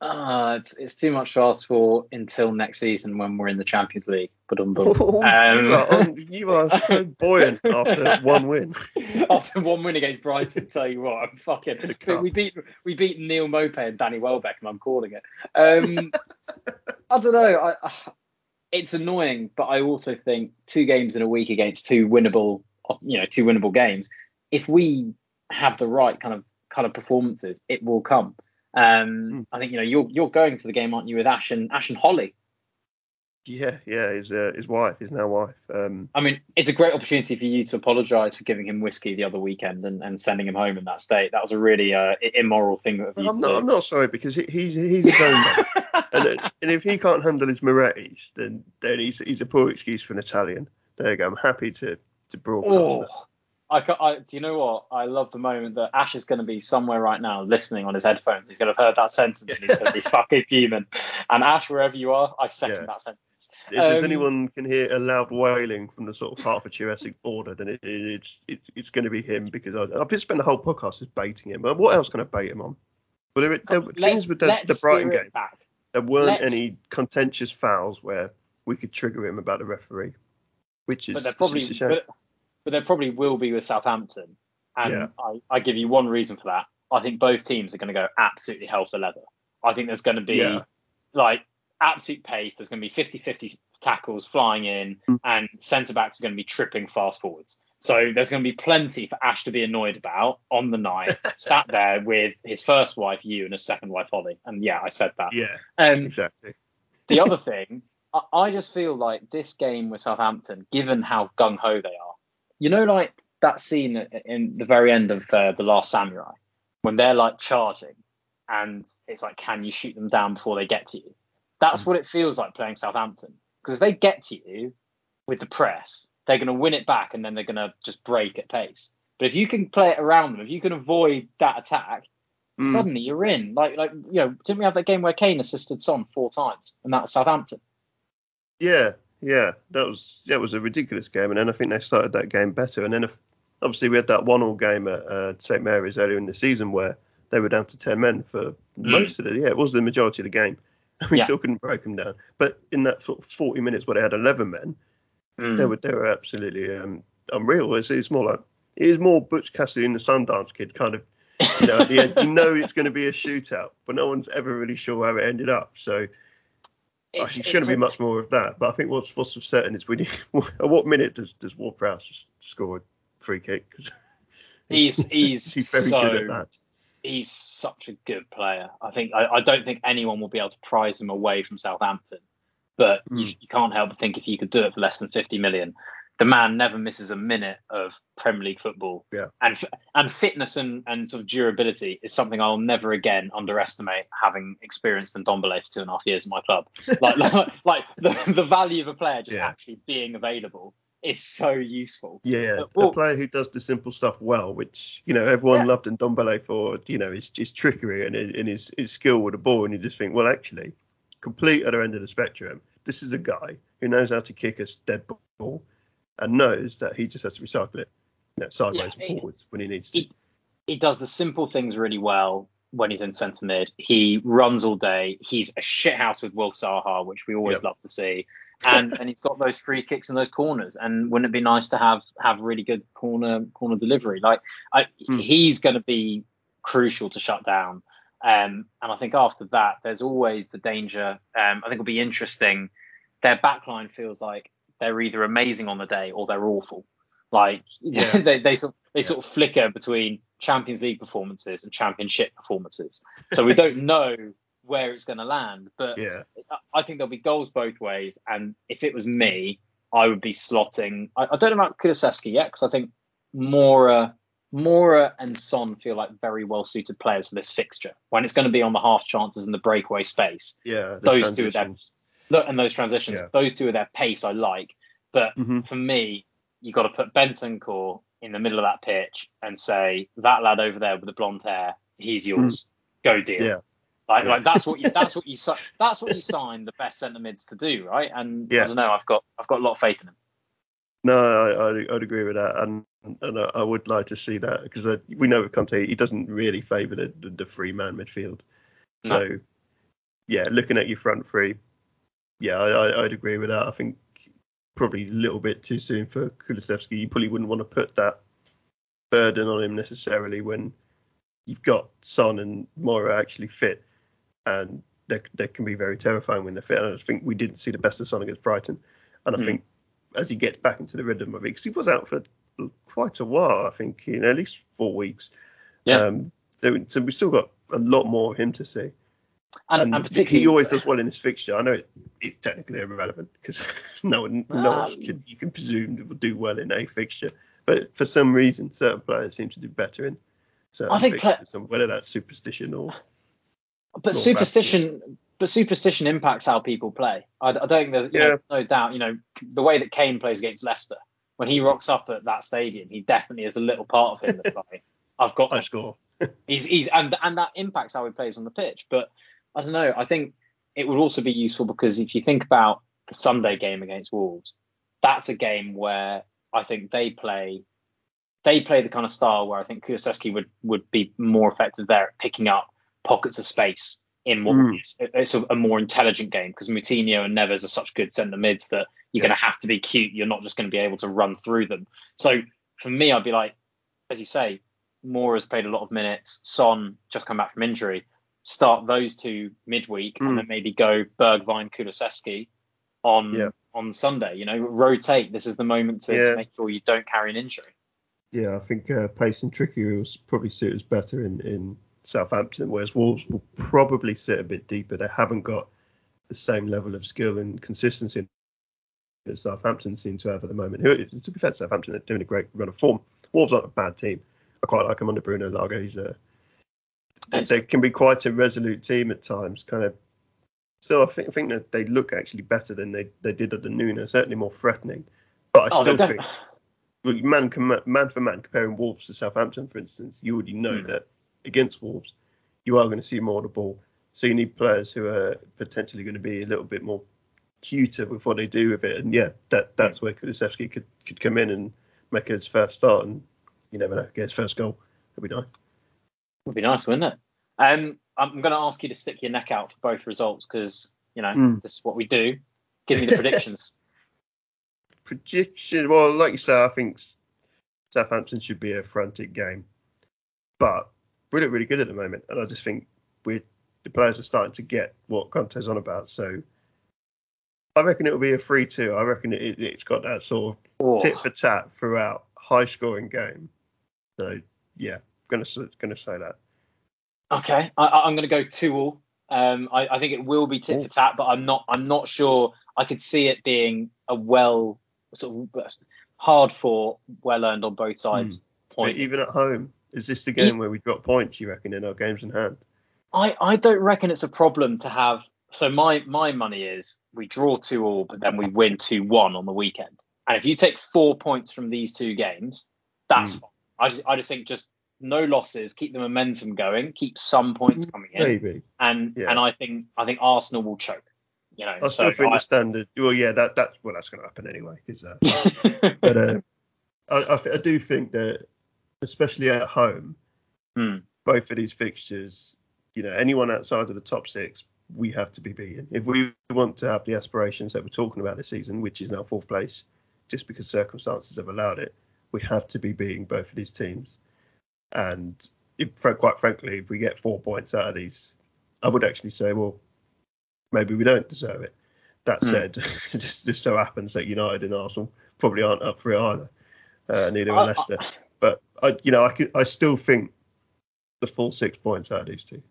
Speaker 2: Uh, it's it's too much to ask for until next season when we're in the Champions League. But [LAUGHS] um,
Speaker 1: you, are, you are so [LAUGHS] buoyant after one win.
Speaker 2: after one win against Brighton, tell you what, I'm fucking. We beat we beat Neal Maupay and Danny Welbeck, and I'm calling it. Um, I don't know. I, it's annoying, but I also think two games in a week against two winnable, you know, two winnable games. If we have the right kind of kind of performances, it will come. Um, mm. I think you know you're you're going to the game, aren't you, with Ash and Ash and Holly?
Speaker 1: Yeah, yeah, his uh, his wife, his now wife. Um,
Speaker 2: I mean, it's a great opportunity for you to apologise for giving him whiskey the other weekend and, and sending him home in that state. That was a really uh, immoral thing of you
Speaker 1: I'm
Speaker 2: to
Speaker 1: not,
Speaker 2: do.
Speaker 1: I'm not sorry because he, he's he's his own man. and, uh, and if he can't handle his Moretti's, then then he's he's a poor excuse for an Italian. There you go. I'm happy to to broadcast oh, that.
Speaker 2: I, I, do you know what? I love the moment that Ash is going to be somewhere right now listening on his headphones. He's going to have heard that sentence and he's going to be [LAUGHS] fucking fuming. And Ash, wherever you are, I second yeah. that sentence.
Speaker 1: If um, there's anyone can hear a loud wailing from the sort of Hertfordshire Essex border, then it, it, it's it's it's going to be him because I, I've just spent the whole podcast just baiting him. But what else can I bait him on? Well, there, there things with the, the Brighton game. Back. There weren't let's, any contentious fouls where we could trigger him about the referee, which is, but probably,
Speaker 2: but, but, there probably will be with Southampton, and yeah. I, I give you one reason for that. I think both teams are going to go absolutely hell for leather. I think there's going to be yeah. like absolute pace. There's going to be 50 50 tackles flying in, mm. and centre backs are going to be tripping fast forwards. So there's going to be plenty for Ash to be annoyed about on the night, [LAUGHS] sat there with his first wife, you, and his second wife, Holly. And yeah, I said that.
Speaker 1: Yeah, um, exactly.
Speaker 2: the other thing, I, I just feel like this game with Southampton, given how gung ho they are, you know, like that scene in the very end of uh, The Last Samurai, when they're like charging, and it's like, can you shoot them down before they get to you? That's mm. what it feels like playing Southampton. Because if they get to you with the press, they're going to win it back and then they're going to just break at pace. But if you can play it around them, if you can avoid that attack, mm. suddenly you're in. Like, like you know, didn't we have that game where Kane assisted Son four times, and that was Southampton?
Speaker 1: Yeah, yeah, that was that was a ridiculous game, and then I think they started that game better. And then if, obviously we had that one-all game at uh, St Mary's earlier in the season where they were down to ten men for mm. most of it. Yeah, it was the majority of the game. [LAUGHS] we yeah. still couldn't break them down. But in that sort of 40 minutes where they had 11 men, mm. they were they were absolutely um, unreal. It's, it's more like it is more Butch Cassidy and the Sundance Kid kind of. You know, end, you know it's going to be a shootout, but no one's ever really sure how it ended up. So I think shouldn't be much more of that. But I think what's what's certain is we need. [LAUGHS] At what minute does does Ward Prowse score a free kick? Because [LAUGHS]
Speaker 2: he's [LAUGHS] he's he's very so, good at that he's such a good player. I think I, I, don't think anyone will be able to prize him away from Southampton. But mm. you, you, can't help but think if you could do it for less than 50 million, the man never misses a minute of Premier League football.
Speaker 1: Yeah.
Speaker 2: And and fitness and, and sort of durability is something I'll never again underestimate, having experienced in Ndombele for two and a half years in my club. [LAUGHS] Like like, like the, the value of a player just yeah. actually being available is so useful.
Speaker 1: Yeah,
Speaker 2: But, well-
Speaker 1: a player who does the simple stuff well, which you know everyone
Speaker 2: Yeah.
Speaker 1: loved Ndombele for, you know, his, his trickery and, his, and his, his skill with the ball, and you just think, well, actually, complete other end of the spectrum. This is a guy who knows how to kick a dead ball and knows that he just has to recycle it, you know, sideways
Speaker 2: Yeah,
Speaker 1: and
Speaker 2: he-
Speaker 1: forwards when he needs to.
Speaker 2: he- He does the simple things really well when he's in centre mid. He runs all day. He's a shithouse with Wilf Zaha, which we always
Speaker 1: Yep.
Speaker 2: love to see. And and he's got those free kicks and those corners. And wouldn't it be nice to have have really good corner corner delivery? Like I,
Speaker 1: Hmm.
Speaker 2: he's going to be crucial to shut down. Um, and I think after that, there's always the danger. Um, I think it'll be interesting. Their backline feels like they're either amazing on the day or they're awful. Like
Speaker 1: Yeah. [LAUGHS]
Speaker 2: they they sort they
Speaker 1: Yeah.
Speaker 2: sort of flicker between Champions League performances and Championship performances. So we don't [LAUGHS] know where it's going to land. But
Speaker 1: Yeah,
Speaker 2: I- think there'll be goals both ways. And if it was me, I would be slotting. I, I don't know about Kulusevski yet because I think Moura, Moura and Son feel like very well suited players for this fixture. When it's going to be on the half chances and the breakaway space,
Speaker 1: yeah.
Speaker 2: Those two are. Look and those transitions,
Speaker 1: Yeah.
Speaker 2: those two are their pace I like. But
Speaker 1: Mhm.
Speaker 2: for me, you got to put Bentancur in the middle of that pitch and say that lad over there with the blonde hair, he's yours. Go deal.
Speaker 1: Hmm. Yeah.
Speaker 2: Like,
Speaker 1: Yeah.
Speaker 2: like that's what you [LAUGHS] that's what you that's what you sign the best centre mids to do, right? And I don't know, I've got I've got a lot of faith in him.
Speaker 1: No, I, I'd, I'd agree with that, and and I, I would like to see that because uh, we know with Conte he doesn't really favour the, the, the free man midfield. So, yeah, looking at your front three, yeah, I, I, I'd agree with that. I think probably a little bit too soon for Kulusevski. You probably wouldn't want to put that burden on him necessarily when you've got Son and Moura actually fit, and they, they can be very terrifying when they're fit. And I just think we didn't see the best of Son against Brighton, and I
Speaker 2: Hmm.
Speaker 1: think as he gets back into the rhythm of it, because he was out for quite a while, I think, you know, at least four weeks.
Speaker 2: Yeah.
Speaker 1: Um, so, so we've still got a lot more of him to see.
Speaker 2: And,
Speaker 1: And,
Speaker 2: and, particularly
Speaker 1: he always does well in his fixture. I know it, it's technically irrelevant because [LAUGHS] no one, no one else
Speaker 2: Um,
Speaker 1: can, you can presume will do well in a fixture. But for some reason, certain players seem to do better in certain
Speaker 2: I think
Speaker 1: fixtures, and whether that's superstition or [SIGHS]
Speaker 2: but
Speaker 1: Not
Speaker 2: superstition but superstition impacts how people play. I, I don't think there's
Speaker 1: Yeah.
Speaker 2: know, no doubt. You know the way that Kane plays against Leicester when he rocks up at that stadium, he definitely is a little part of him that's [LAUGHS] like I've got
Speaker 1: I score.
Speaker 2: He's he's and and that impacts how he plays on the pitch. But I don't know. I think it would also be useful because if you think about the Sunday game against Wolves, that's a game where I think they play they play the kind of style where I think Kulusevski would would be more effective there at picking up pockets of space in what
Speaker 1: Mm.
Speaker 2: is it's a, a more intelligent game because Moutinho and Neves are such good centre mids that you're
Speaker 1: Yeah.
Speaker 2: going to have to be cute. You're not just going to be able to run through them. So for me, I'd be like, as you say, Moura has played a lot of minutes. Son just come back from injury. Start those two midweek
Speaker 1: Mm.
Speaker 2: and then maybe go Bergwijn Kulusevski on
Speaker 1: Yeah.
Speaker 2: on Sunday. You know, rotate. This is the moment to,
Speaker 1: Yeah.
Speaker 2: to make sure you don't carry an injury.
Speaker 1: Yeah, I think uh, pace and trickery will probably suit us better in, in Southampton, whereas Wolves will probably sit a bit deeper. They haven't got the same level of skill and consistency that Southampton seem to have at the moment. Who, to be fair, Southampton they're doing a great run of form. Wolves aren't a bad team. I quite like them under Bruno Lage. He's a they, they can be quite a resolute team at times. Kind of. So I think I think that they look actually better than they, they did under Nuno. Certainly more threatening. But I
Speaker 2: Oh,
Speaker 1: still think man, man for man, comparing Wolves to Southampton, for instance, you already know
Speaker 2: Hmm.
Speaker 1: that against Wolves, you are going to see more of the ball. So you need players who are potentially going to be a little bit more cuter with what they do with it. And yeah, that that's where Kulusevski could, could come in and make his first start. And you never know, get his first goal. It'd be nice.
Speaker 2: Would be nice, wouldn't it? Um, I'm going to ask you to stick your neck out for both results because you know
Speaker 1: Mm.
Speaker 2: this is what we do. Give me the predictions. [LAUGHS]
Speaker 1: Prediction. Well, like you say, I think Southampton should be a frantic game, but we look really good at the moment, and I just think we the players are starting to get what Conte's on about. So I reckon it will be a three-two. I reckon it, it's got that sort
Speaker 2: Oh,
Speaker 1: of tit for tat throughout, high-scoring game. So yeah, gonna gonna say that.
Speaker 2: okay, I, going to go two all. Um, I, I think it will be tit for tat, but I'm not. I'm not sure. I could see it being a well sort of hard fought, well earned on both sides.
Speaker 1: But
Speaker 2: Point.
Speaker 1: even at home, is this the game where we drop points? You reckon in our games in hand?
Speaker 2: I, I don't reckon it's a problem to have. So my my money is we draw two all, but then we win two one on the weekend. And if you take four points from these two games, that's
Speaker 1: Mm.
Speaker 2: fine. I just, I just think just no losses, keep the momentum going, keep some points coming in,
Speaker 1: Maybe.
Speaker 2: and
Speaker 1: Yeah.
Speaker 2: and I think I think Arsenal will choke. You know,
Speaker 1: I still
Speaker 2: so
Speaker 1: think
Speaker 2: I-
Speaker 1: the standard. Well, yeah, that that's well, that's going to happen anyway. 'cause, uh, [LAUGHS] but uh, I, I, I do think that, especially at home,
Speaker 2: Hmm.
Speaker 1: both of these fixtures, you know, anyone outside of the top six, we have to be beaten if we want to have the aspirations that we're talking about this season, which is now fourth place, just because circumstances have allowed it. We have to be beating both of these teams, and if, quite frankly, if we get four points out of these, I would actually say, well, maybe we don't deserve it. That
Speaker 2: Hmm.
Speaker 1: said, [LAUGHS] it just, just so happens that United and Arsenal probably aren't up for it either. Uh, neither are Leicester. But I, you know, I could, I still think the full six points out of these two.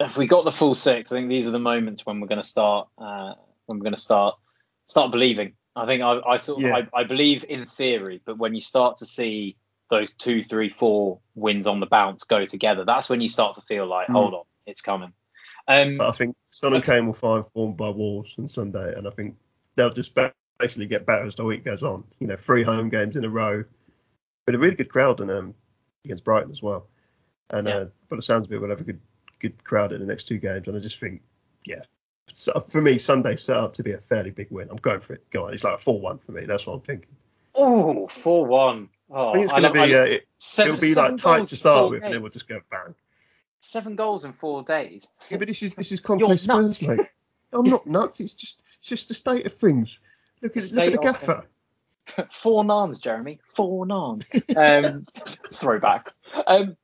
Speaker 2: if we got the full six, I think these are the moments when we're going to start uh, when we're going to start start believing. I think I, I sort of
Speaker 1: Yeah.
Speaker 2: I, I believe in theory, but when you start to see those two, three, four wins on the bounce go together, that's when you start to feel like,
Speaker 1: Mm.
Speaker 2: hold on, it's coming. Um,
Speaker 1: But I think Son and Kane will find form by Wolves on Sunday, and I think they'll just basically get better as the week goes on. You know, three home games in a row, with a really good crowd and um, against Brighton as well. And
Speaker 2: Yeah.
Speaker 1: uh, by the sounds of it, we'll have a good good crowd in the next two games. And I just think, yeah, so for me, Sunday set up to be a fairly big win. I'm going for it. Go on, it's like a four-one for me. That's what I'm thinking.
Speaker 2: oh, four one. Oh,
Speaker 1: I think it's going to be.
Speaker 2: I-
Speaker 1: Uh, it, it'll be like tight to start with, and then we'll just go bang.
Speaker 2: Seven goals in four days.
Speaker 1: Yeah, but this is this is Conte Spurs, mate. I'm not nuts. It's just it's just the state of things. Look at look at the
Speaker 2: of
Speaker 1: gaffer. [LAUGHS]
Speaker 2: Four nans, Jeremy. Four nans. Um, [LAUGHS] throwback. Um,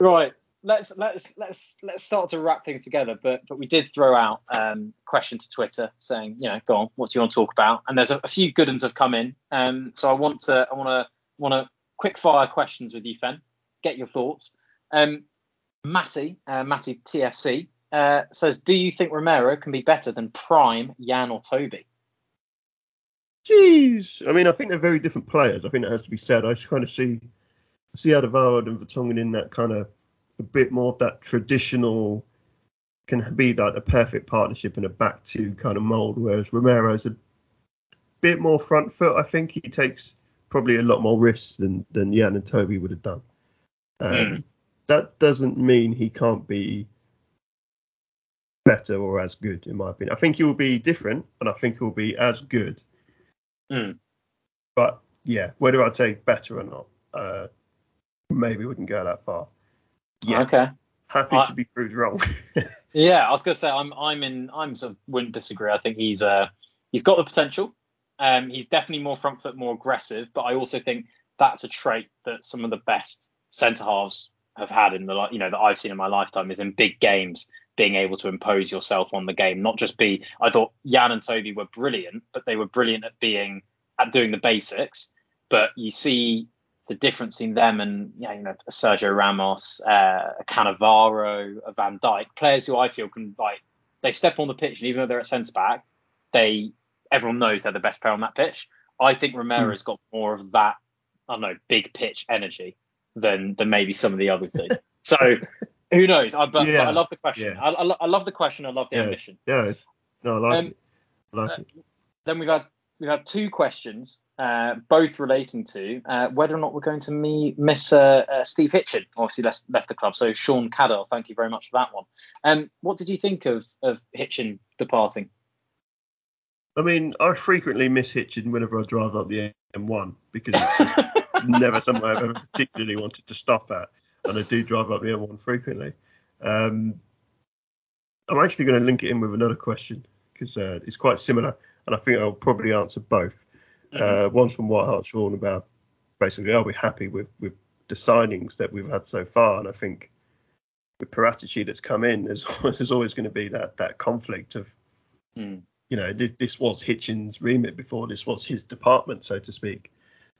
Speaker 2: right. Let's let's let's let's start to wrap things together. But but we did throw out um, a question to Twitter saying, you know, go on, what do you want to talk about? And there's a, a few good ones have come in. Um, so I want to I want to want to quick fire questions with you, Fen. Get your thoughts. Um, Matty, uh, Matty TFC uh, says, do you think Romero can be better than Prime, Jan, or Toby?
Speaker 1: Jeez. I mean, I think they're very different players. I think that has to be said. I just kind of see see Alderweireld and Vertonghen in that kind of a bit more of that traditional can be like a perfect partnership in a back two kind of mold, whereas Romero's a bit more front foot. I think he takes probably a lot more risks than than Jan and Toby would have done. Um,
Speaker 2: Mm.
Speaker 1: That doesn't mean he can't be better or as good, in my opinion. I think he will be different, and I think he will be as good.
Speaker 2: Mm.
Speaker 1: But yeah, whether I'd say better or not, uh, maybe wouldn't go that far. Yeah,
Speaker 2: Okay.
Speaker 1: happy
Speaker 2: I-
Speaker 1: to be proved wrong. [LAUGHS]
Speaker 2: Yeah, I was gonna say I'm I'm in I'm sort of wouldn't disagree. I think he's uh he's got the potential. Um, he's definitely more front foot, more aggressive. But I also think that's a trait that some of the best centre halves have had in the you know that I've seen in my lifetime is in big games being able to impose yourself on the game, not just be. I thought Jan and Toby were brilliant, but they were brilliant at being at doing the basics. But you see the difference in them and you know Sergio Ramos, uh, a Cannavaro, a Van Dijk, players who I feel can like they step on the pitch and even though they're at centre back, they everyone knows they're the best player on that pitch. I think Romero's got more of that I don't know big pitch energy than than maybe some of the others do. [LAUGHS] so who knows? I, but,
Speaker 1: Yeah,
Speaker 2: but I love the question.
Speaker 1: yeah.
Speaker 2: I, I, lo- I love the question. I love the
Speaker 1: Yeah.
Speaker 2: ambition.
Speaker 1: yeah, no, I like
Speaker 2: Um,
Speaker 1: it. I like
Speaker 2: uh,
Speaker 1: it.
Speaker 2: Then we've had we've had two questions, uh, both relating to uh, whether or not we're going to me, miss uh, Steve Hitchen. Obviously, left, left the club. So Sean Caddell, thank you very much for that one. Um, what did you think of of Hitchen departing?
Speaker 1: I mean, I frequently miss Hitchin whenever I drive up the M1 because it's just [LAUGHS] never somewhere I've ever particularly wanted to stop at, and I do drive up the M1 frequently. Um, I'm actually going to link it in with another question because uh, it's quite similar, and I think I'll probably answer both. Uh, one's from White Hart Sean about basically, are we happy with, with the signings that we've had so far? And I think with Paratici that's come in, there's, there's [LAUGHS] always going to be that that conflict of
Speaker 2: Mm.
Speaker 1: you know, this, this was Hitchen's remit before. This was his department, so to speak.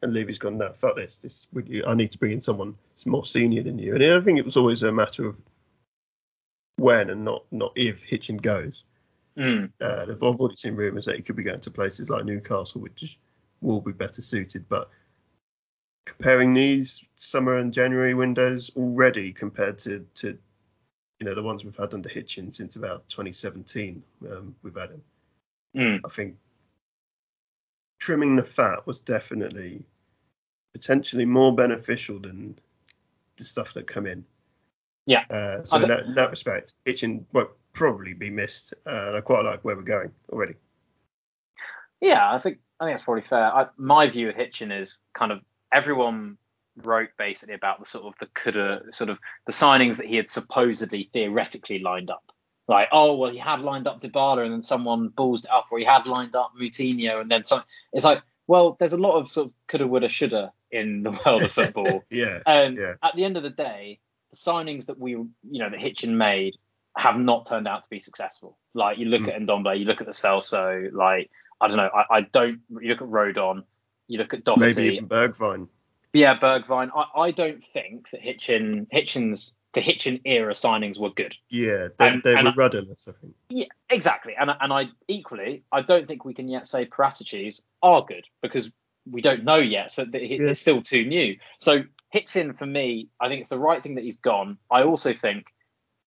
Speaker 1: And Levy's gone, no, fuck this. This, would you, I need to bring in someone that's more senior than you. And I think it was always a matter of when and not not if Hitchen goes.
Speaker 2: Mm.
Speaker 1: Uh, I've already seen rumours that he could be going to places like Newcastle, which will be better suited. But comparing these summer and January windows already compared to, to you know the ones we've had under Hitchen since about 2017, um, we've had him.
Speaker 2: Mm.
Speaker 1: I think trimming the fat was definitely potentially more beneficial than the stuff that come in.
Speaker 2: Yeah.
Speaker 1: Uh, so in that, in that respect, Hitchen won't probably be missed. Uh, and I quite like where we're going already.
Speaker 2: Yeah, I think I think that's probably fair. I, my view of Hitchen is kind of everyone wrote basically about the sort of the coulda sort of the signings that he had supposedly theoretically lined up. Like, oh well, he had lined up Dybala and then someone balls it up, or he had lined up Moutinho and then some. It's like, well, there's a lot of sort of coulda, woulda, shoulda in the [LAUGHS] world of football. [LAUGHS]
Speaker 1: yeah.
Speaker 2: And
Speaker 1: yeah.
Speaker 2: at the end of the day, the signings that we, you know, that Hitchen made have not turned out to be successful. Like you look
Speaker 1: Mm.
Speaker 2: at Ndombe, you look at the Celso, like I don't know, I, I don't. You look at Rodon, you look at Doherty.
Speaker 1: Maybe even Bergwijn.
Speaker 2: Yeah, Bergwijn. I, I don't think that Hitchen Hitchen's the Hitchen era signings were good.
Speaker 1: Yeah, they,
Speaker 2: And-
Speaker 1: they
Speaker 2: and
Speaker 1: were
Speaker 2: I-
Speaker 1: rudderless, I think.
Speaker 2: Yeah, exactly. And and I equally I don't think we can yet say Paraticis are good because we don't know yet. So that he-
Speaker 1: Yeah.
Speaker 2: still too new. So Hitchen for me, I think it's the right thing that he's gone. I also think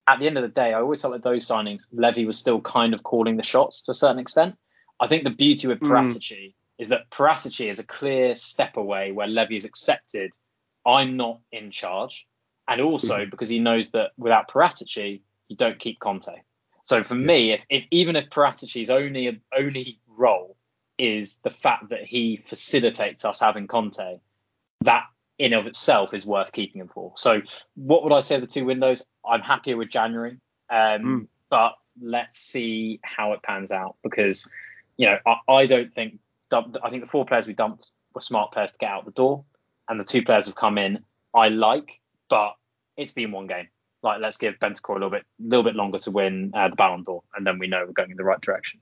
Speaker 2: at the end of the day, I always felt like those signings, Levy was still kind of calling the shots to a certain extent. I think the beauty with
Speaker 1: Mm.
Speaker 2: Paratici is that Paratici is a clear step away where Levy has accepted I'm not in charge. And also because he knows that without Paratici, you don't keep Conte. So for me, if, if even if Paratici's only only role is the fact that he facilitates us having Conte, that in of itself is worth keeping him for. So what would I say the two windows? I'm happier with January, um,
Speaker 1: Mm.
Speaker 2: but let's see how it pans out because you know I, I don't think I think the four players we dumped were smart players to get out the door, and the two players have come in I like, but it's been one game. Like let's give Bentancur a little bit little bit longer to win uh, the Ballon d'Or, and then we know we're going in the right direction.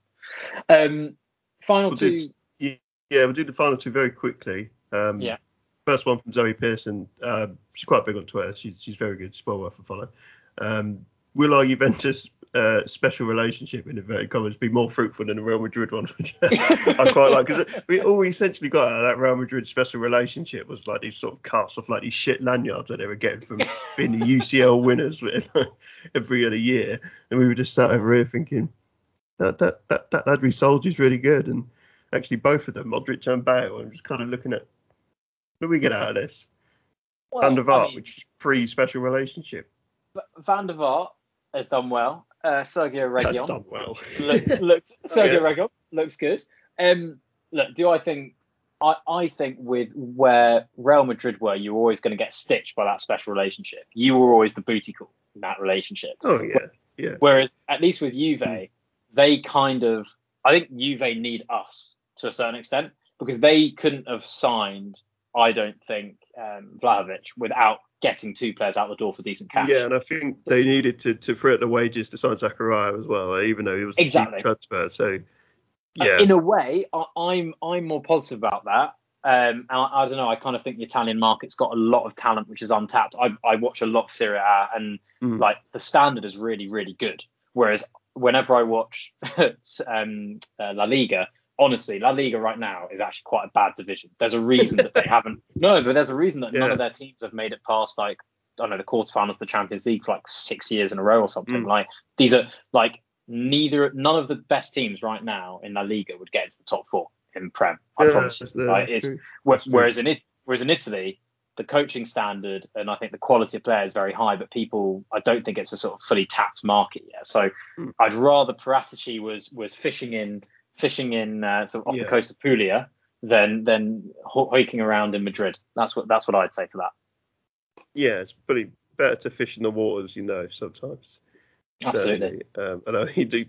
Speaker 2: Um, final
Speaker 1: We'll
Speaker 2: two.
Speaker 1: do- Yeah, we'll do the final two very quickly. Um,
Speaker 2: Yeah.
Speaker 1: First one from Zoe Pearson. Uh, she's quite big on Twitter. She's, she's very good. She's well worth a follow. Um, will our Juventus uh, special relationship in inverted commas be more fruitful than the Real Madrid one? [LAUGHS] Which I quite like because we all we essentially got out of that Real Madrid special relationship was like these sort of casts off like these shit lanyards that they were getting from [LAUGHS] being the UCL winners with [LAUGHS] every other year, and we were just sat over here thinking that that that that lad we sold is really good, and actually both of them, Modric and Bale, I'm just kind of looking at do we get out of this?
Speaker 2: Well,
Speaker 1: Van der
Speaker 2: I mean,
Speaker 1: which is pre special relationship.
Speaker 2: Van der Vaart has done well. Uh, Sergio Reguilon
Speaker 1: done well.
Speaker 2: looks, looks [LAUGHS] Sergio
Speaker 1: Yeah.
Speaker 2: Reguilon looks good. Um, look, do I think? I, I think with where Real Madrid were, you were always going to get stitched by that special relationship. You were always the booty call in that relationship.
Speaker 1: Oh yeah, yeah.
Speaker 2: Whereas at least with Juve,
Speaker 1: Hmm.
Speaker 2: they kind of, I think Juve need us to a certain extent because they couldn't have signed, I don't think, um, Vlahovic without getting two players out the door for decent cash.
Speaker 1: Yeah, and I think they needed to, to free up the wages to sign Zakaria as well, even though he was a cheap transfer. So
Speaker 2: Uh,
Speaker 1: yeah,
Speaker 2: In a way, I, I'm I'm more positive about that. Um, I, I don't know. I kind of think the Italian market's got a lot of talent which is untapped. I, I watch a lot of Serie A, and
Speaker 1: Mm.
Speaker 2: like the standard is really really good. Whereas whenever I watch [LAUGHS] um, uh, La Liga, honestly, La Liga right now is actually quite a bad division. There's a reason that they [LAUGHS] haven't. No, but there's a reason that none of their teams have made it past like I don't know the quarterfinals of the Champions League for like six years in a row or something.
Speaker 1: Mm.
Speaker 2: Like these are like neither none of the best teams right now in La Liga would get into the top four in Prem. I
Speaker 1: Yeah,
Speaker 2: promise you. Like, it's,
Speaker 1: true.
Speaker 2: wh- whereas in it, whereas in Italy, the coaching standard and I think the quality of player is very high, but people I don't think it's a sort of fully tapped market yet. So
Speaker 1: Hmm.
Speaker 2: I'd rather Paratici was was fishing in fishing in uh, sort of off
Speaker 1: Yeah.
Speaker 2: the coast of Puglia than than hiking around in Madrid. That's what that's what I'd say to that.
Speaker 1: yeah, it's pretty better to fish in the waters, you know, sometimes.
Speaker 2: Absolutely.
Speaker 1: Um, and I [LAUGHS] you, do-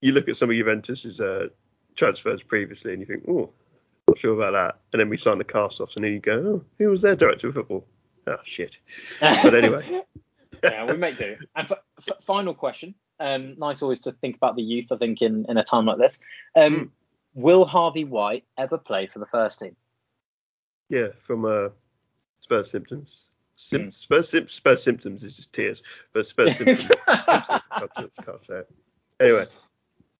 Speaker 1: you look at some of Juventus's uh, transfers previously, and you think, oh, not sure about that. And then we sign the cast offs, and then you go, oh, who was their director of football? Oh shit. [LAUGHS] But anyway.
Speaker 2: yeah, we make do. And f- f- final question. Um, nice always to think about the youth. I think in in a time like this. Um,
Speaker 1: Mm.
Speaker 2: Will Harvey White ever play for the first team?
Speaker 1: Yeah, from uh, Spurs symptoms. Sim-
Speaker 2: Mm.
Speaker 1: Spurs, Sim- Spurs symptoms is just tears, but Spurs symptoms. symptoms can't, say- it. Anyway,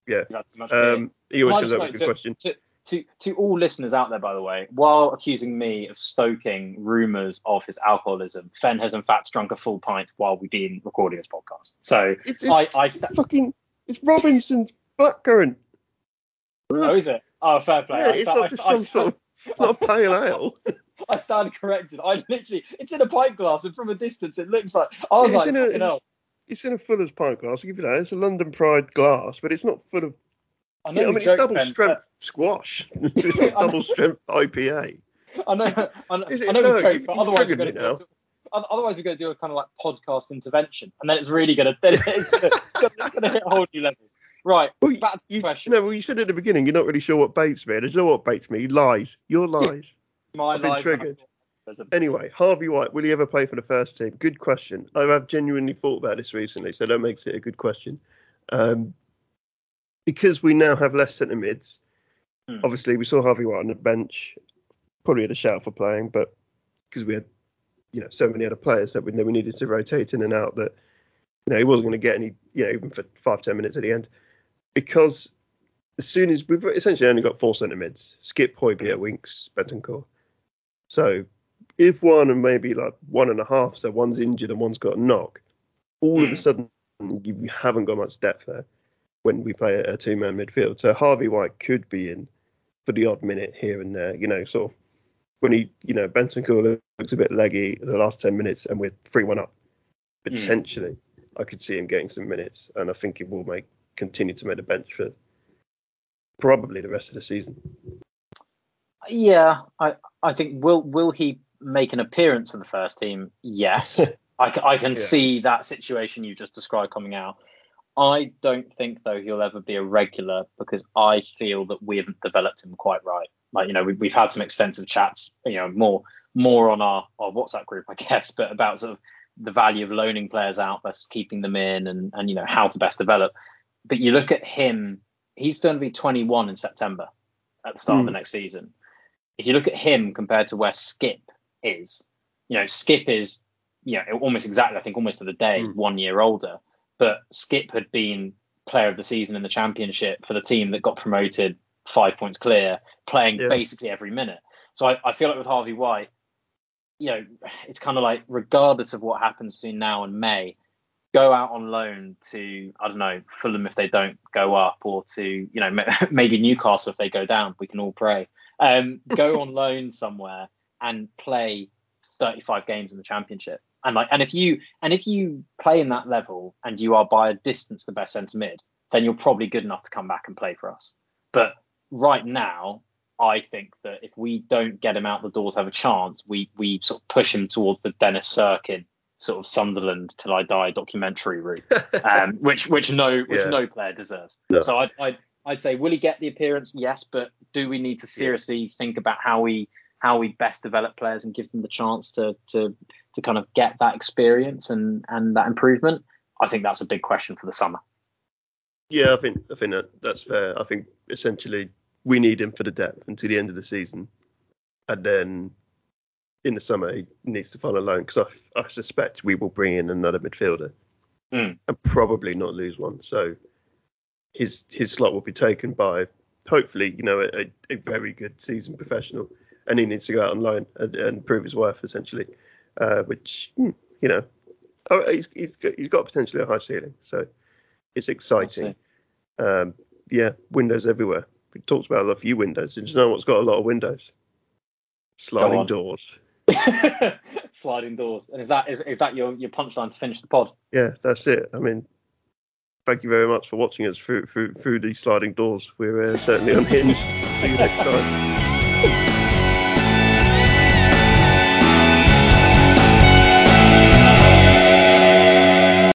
Speaker 1: yeah.
Speaker 2: That's much clearer.
Speaker 1: Um, he always comes up with a good question.
Speaker 2: to, to to all listeners out there, by the way, while accusing me of stoking rumours of his alcoholism, Fenn has in fact drunk a full pint while we've been recording this podcast. So
Speaker 1: It's,
Speaker 2: I, I
Speaker 1: it's fucking it's Robinson's blackcurrant.
Speaker 2: oh, is it? Oh, fair play.
Speaker 1: Yeah, it's
Speaker 2: sta- I
Speaker 1: not just
Speaker 2: sta- I
Speaker 1: some
Speaker 2: sta-
Speaker 1: sort of. It's not a pale ale. [LAUGHS]
Speaker 2: I stand corrected. I literally, it's in a pint glass, and from a distance, it looks like. I was
Speaker 1: it's
Speaker 2: like,
Speaker 1: in a, it's, it's in a Fuller's pint glass. I'll give you that. It's a London Pride glass, but it's not full of.
Speaker 2: I know
Speaker 1: I mean, it's double
Speaker 2: Ben,
Speaker 1: strength squash. [LAUGHS] [LAUGHS] it's not double strength IPA.
Speaker 2: I know, I know,
Speaker 1: Is it?
Speaker 2: I know
Speaker 1: No,
Speaker 2: we joke, but otherwise we're going to do. Otherwise, we're going to do a kind of like podcast intervention, and then it's really going to, then it's [LAUGHS] going to hit a whole new level. Right,
Speaker 1: Well,
Speaker 2: back to the
Speaker 1: You,
Speaker 2: question.
Speaker 1: no, well, you said at the beginning you're not really sure what baits me. And you know what baits me? Lies. Your lies.
Speaker 2: My
Speaker 1: I've been
Speaker 2: life-
Speaker 1: triggered. Anyway, Harvey White, will he ever play for the first team? Good question. I have genuinely thought about this recently, so that makes it a good question. Um, because we now have less centre mids,
Speaker 2: Hmm.
Speaker 1: obviously we saw Harvey White on the bench, probably had a shout for playing, but because we had, you know, so many other players that we we needed to rotate in and out that, you know, he wasn't going to get any, you know, even for five ten minutes at the end, because as soon as we've essentially only got four centre mids, Skip, Højbjerg, Winks, Bentancur. So if one and maybe like one and a half, so one's injured and one's got a knock, all of
Speaker 2: Hmm.
Speaker 1: a sudden you haven't got much depth there when we play a two-man midfield. So Harvey White could be in for the odd minute here and there, you know, sort of when he, you know, Bentancur looks a bit leggy the last 10 minutes and we're 3-1 up.
Speaker 2: Hmm.
Speaker 1: Potentially, I could see him getting some minutes and I think he will make continue to make the bench for probably the rest of the season.
Speaker 2: Yeah, I I think will will he make an appearance in the first team? Yes, [LAUGHS] I, I can
Speaker 1: Yeah.
Speaker 2: see that situation you just described coming out. I don't think though he'll ever be a regular because I feel that we haven't developed him quite right. Like you know we, we've had some extensive chats, you know more more on our our WhatsApp group I [LAUGHS] guess, but about sort of the value of loaning players out versus keeping them in and and you know how to best develop. But you look at him, he's going to be 21 in September at the start of the
Speaker 1: Hmm.
Speaker 2: next season if you look at him compared to where Skip is, you know, Skip is, you know, almost exactly, I think, almost to the day,
Speaker 1: Mm.
Speaker 2: one year older. But Skip had been player of the season in the championship for the team that got promoted five points clear, playing
Speaker 1: Yeah.
Speaker 2: basically every minute. So I, I feel like with Harvey White, you know, it's kind of like regardless of what happens between now and May, go out on loan to I don't know Fulham if they don't go up, or to you know [LAUGHS] maybe Newcastle if they go down. We can all pray. Um, go [LAUGHS] on loan somewhere and play 35 games in the championship. And like, and if you and if you play in that level and you are by a distance the best centre mid, then you're probably good enough to come back and play for us. But right now, I think that if we don't get him out the door to have a chance, we we sort of push him towards the Dennis Sirkin sort of Sunderland till I die documentary route, [LAUGHS] um, which which no which
Speaker 1: Yeah.
Speaker 2: no player deserves.
Speaker 1: No.
Speaker 2: So I'd, I'd I'd say will he get the appearance? Yes, but do we need to seriously think about how we how we best develop players and give them the chance to to to kind of get that experience and and that improvement? I think that's a big question for the summer.
Speaker 1: Yeah, I think I think that that's fair. I think essentially we need him for the depth until the end of the season, and then in the summer he needs to find a loan because I, I suspect we will bring in another midfielder
Speaker 2: Hmm.
Speaker 1: and probably not lose one. So his his slot will be taken by hopefully you know a, a very good seasoned professional, and he needs to go out on loan and, and prove his worth essentially, uh, which hmm, you know oh, he's he's got, he's got potentially a high ceiling. So it's exciting. Um, yeah, windows everywhere. We talked about a lot of few windows. Did you know what's got a lot of windows? Sliding doors. [LAUGHS]
Speaker 2: Sliding doors. And is that is, is that your, your punchline to finish the pod?
Speaker 1: Yeah, that's it. I mean, thank you very much for watching us through through, through these sliding doors. We're uh, certainly [LAUGHS] unhinged. See you next time. [LAUGHS]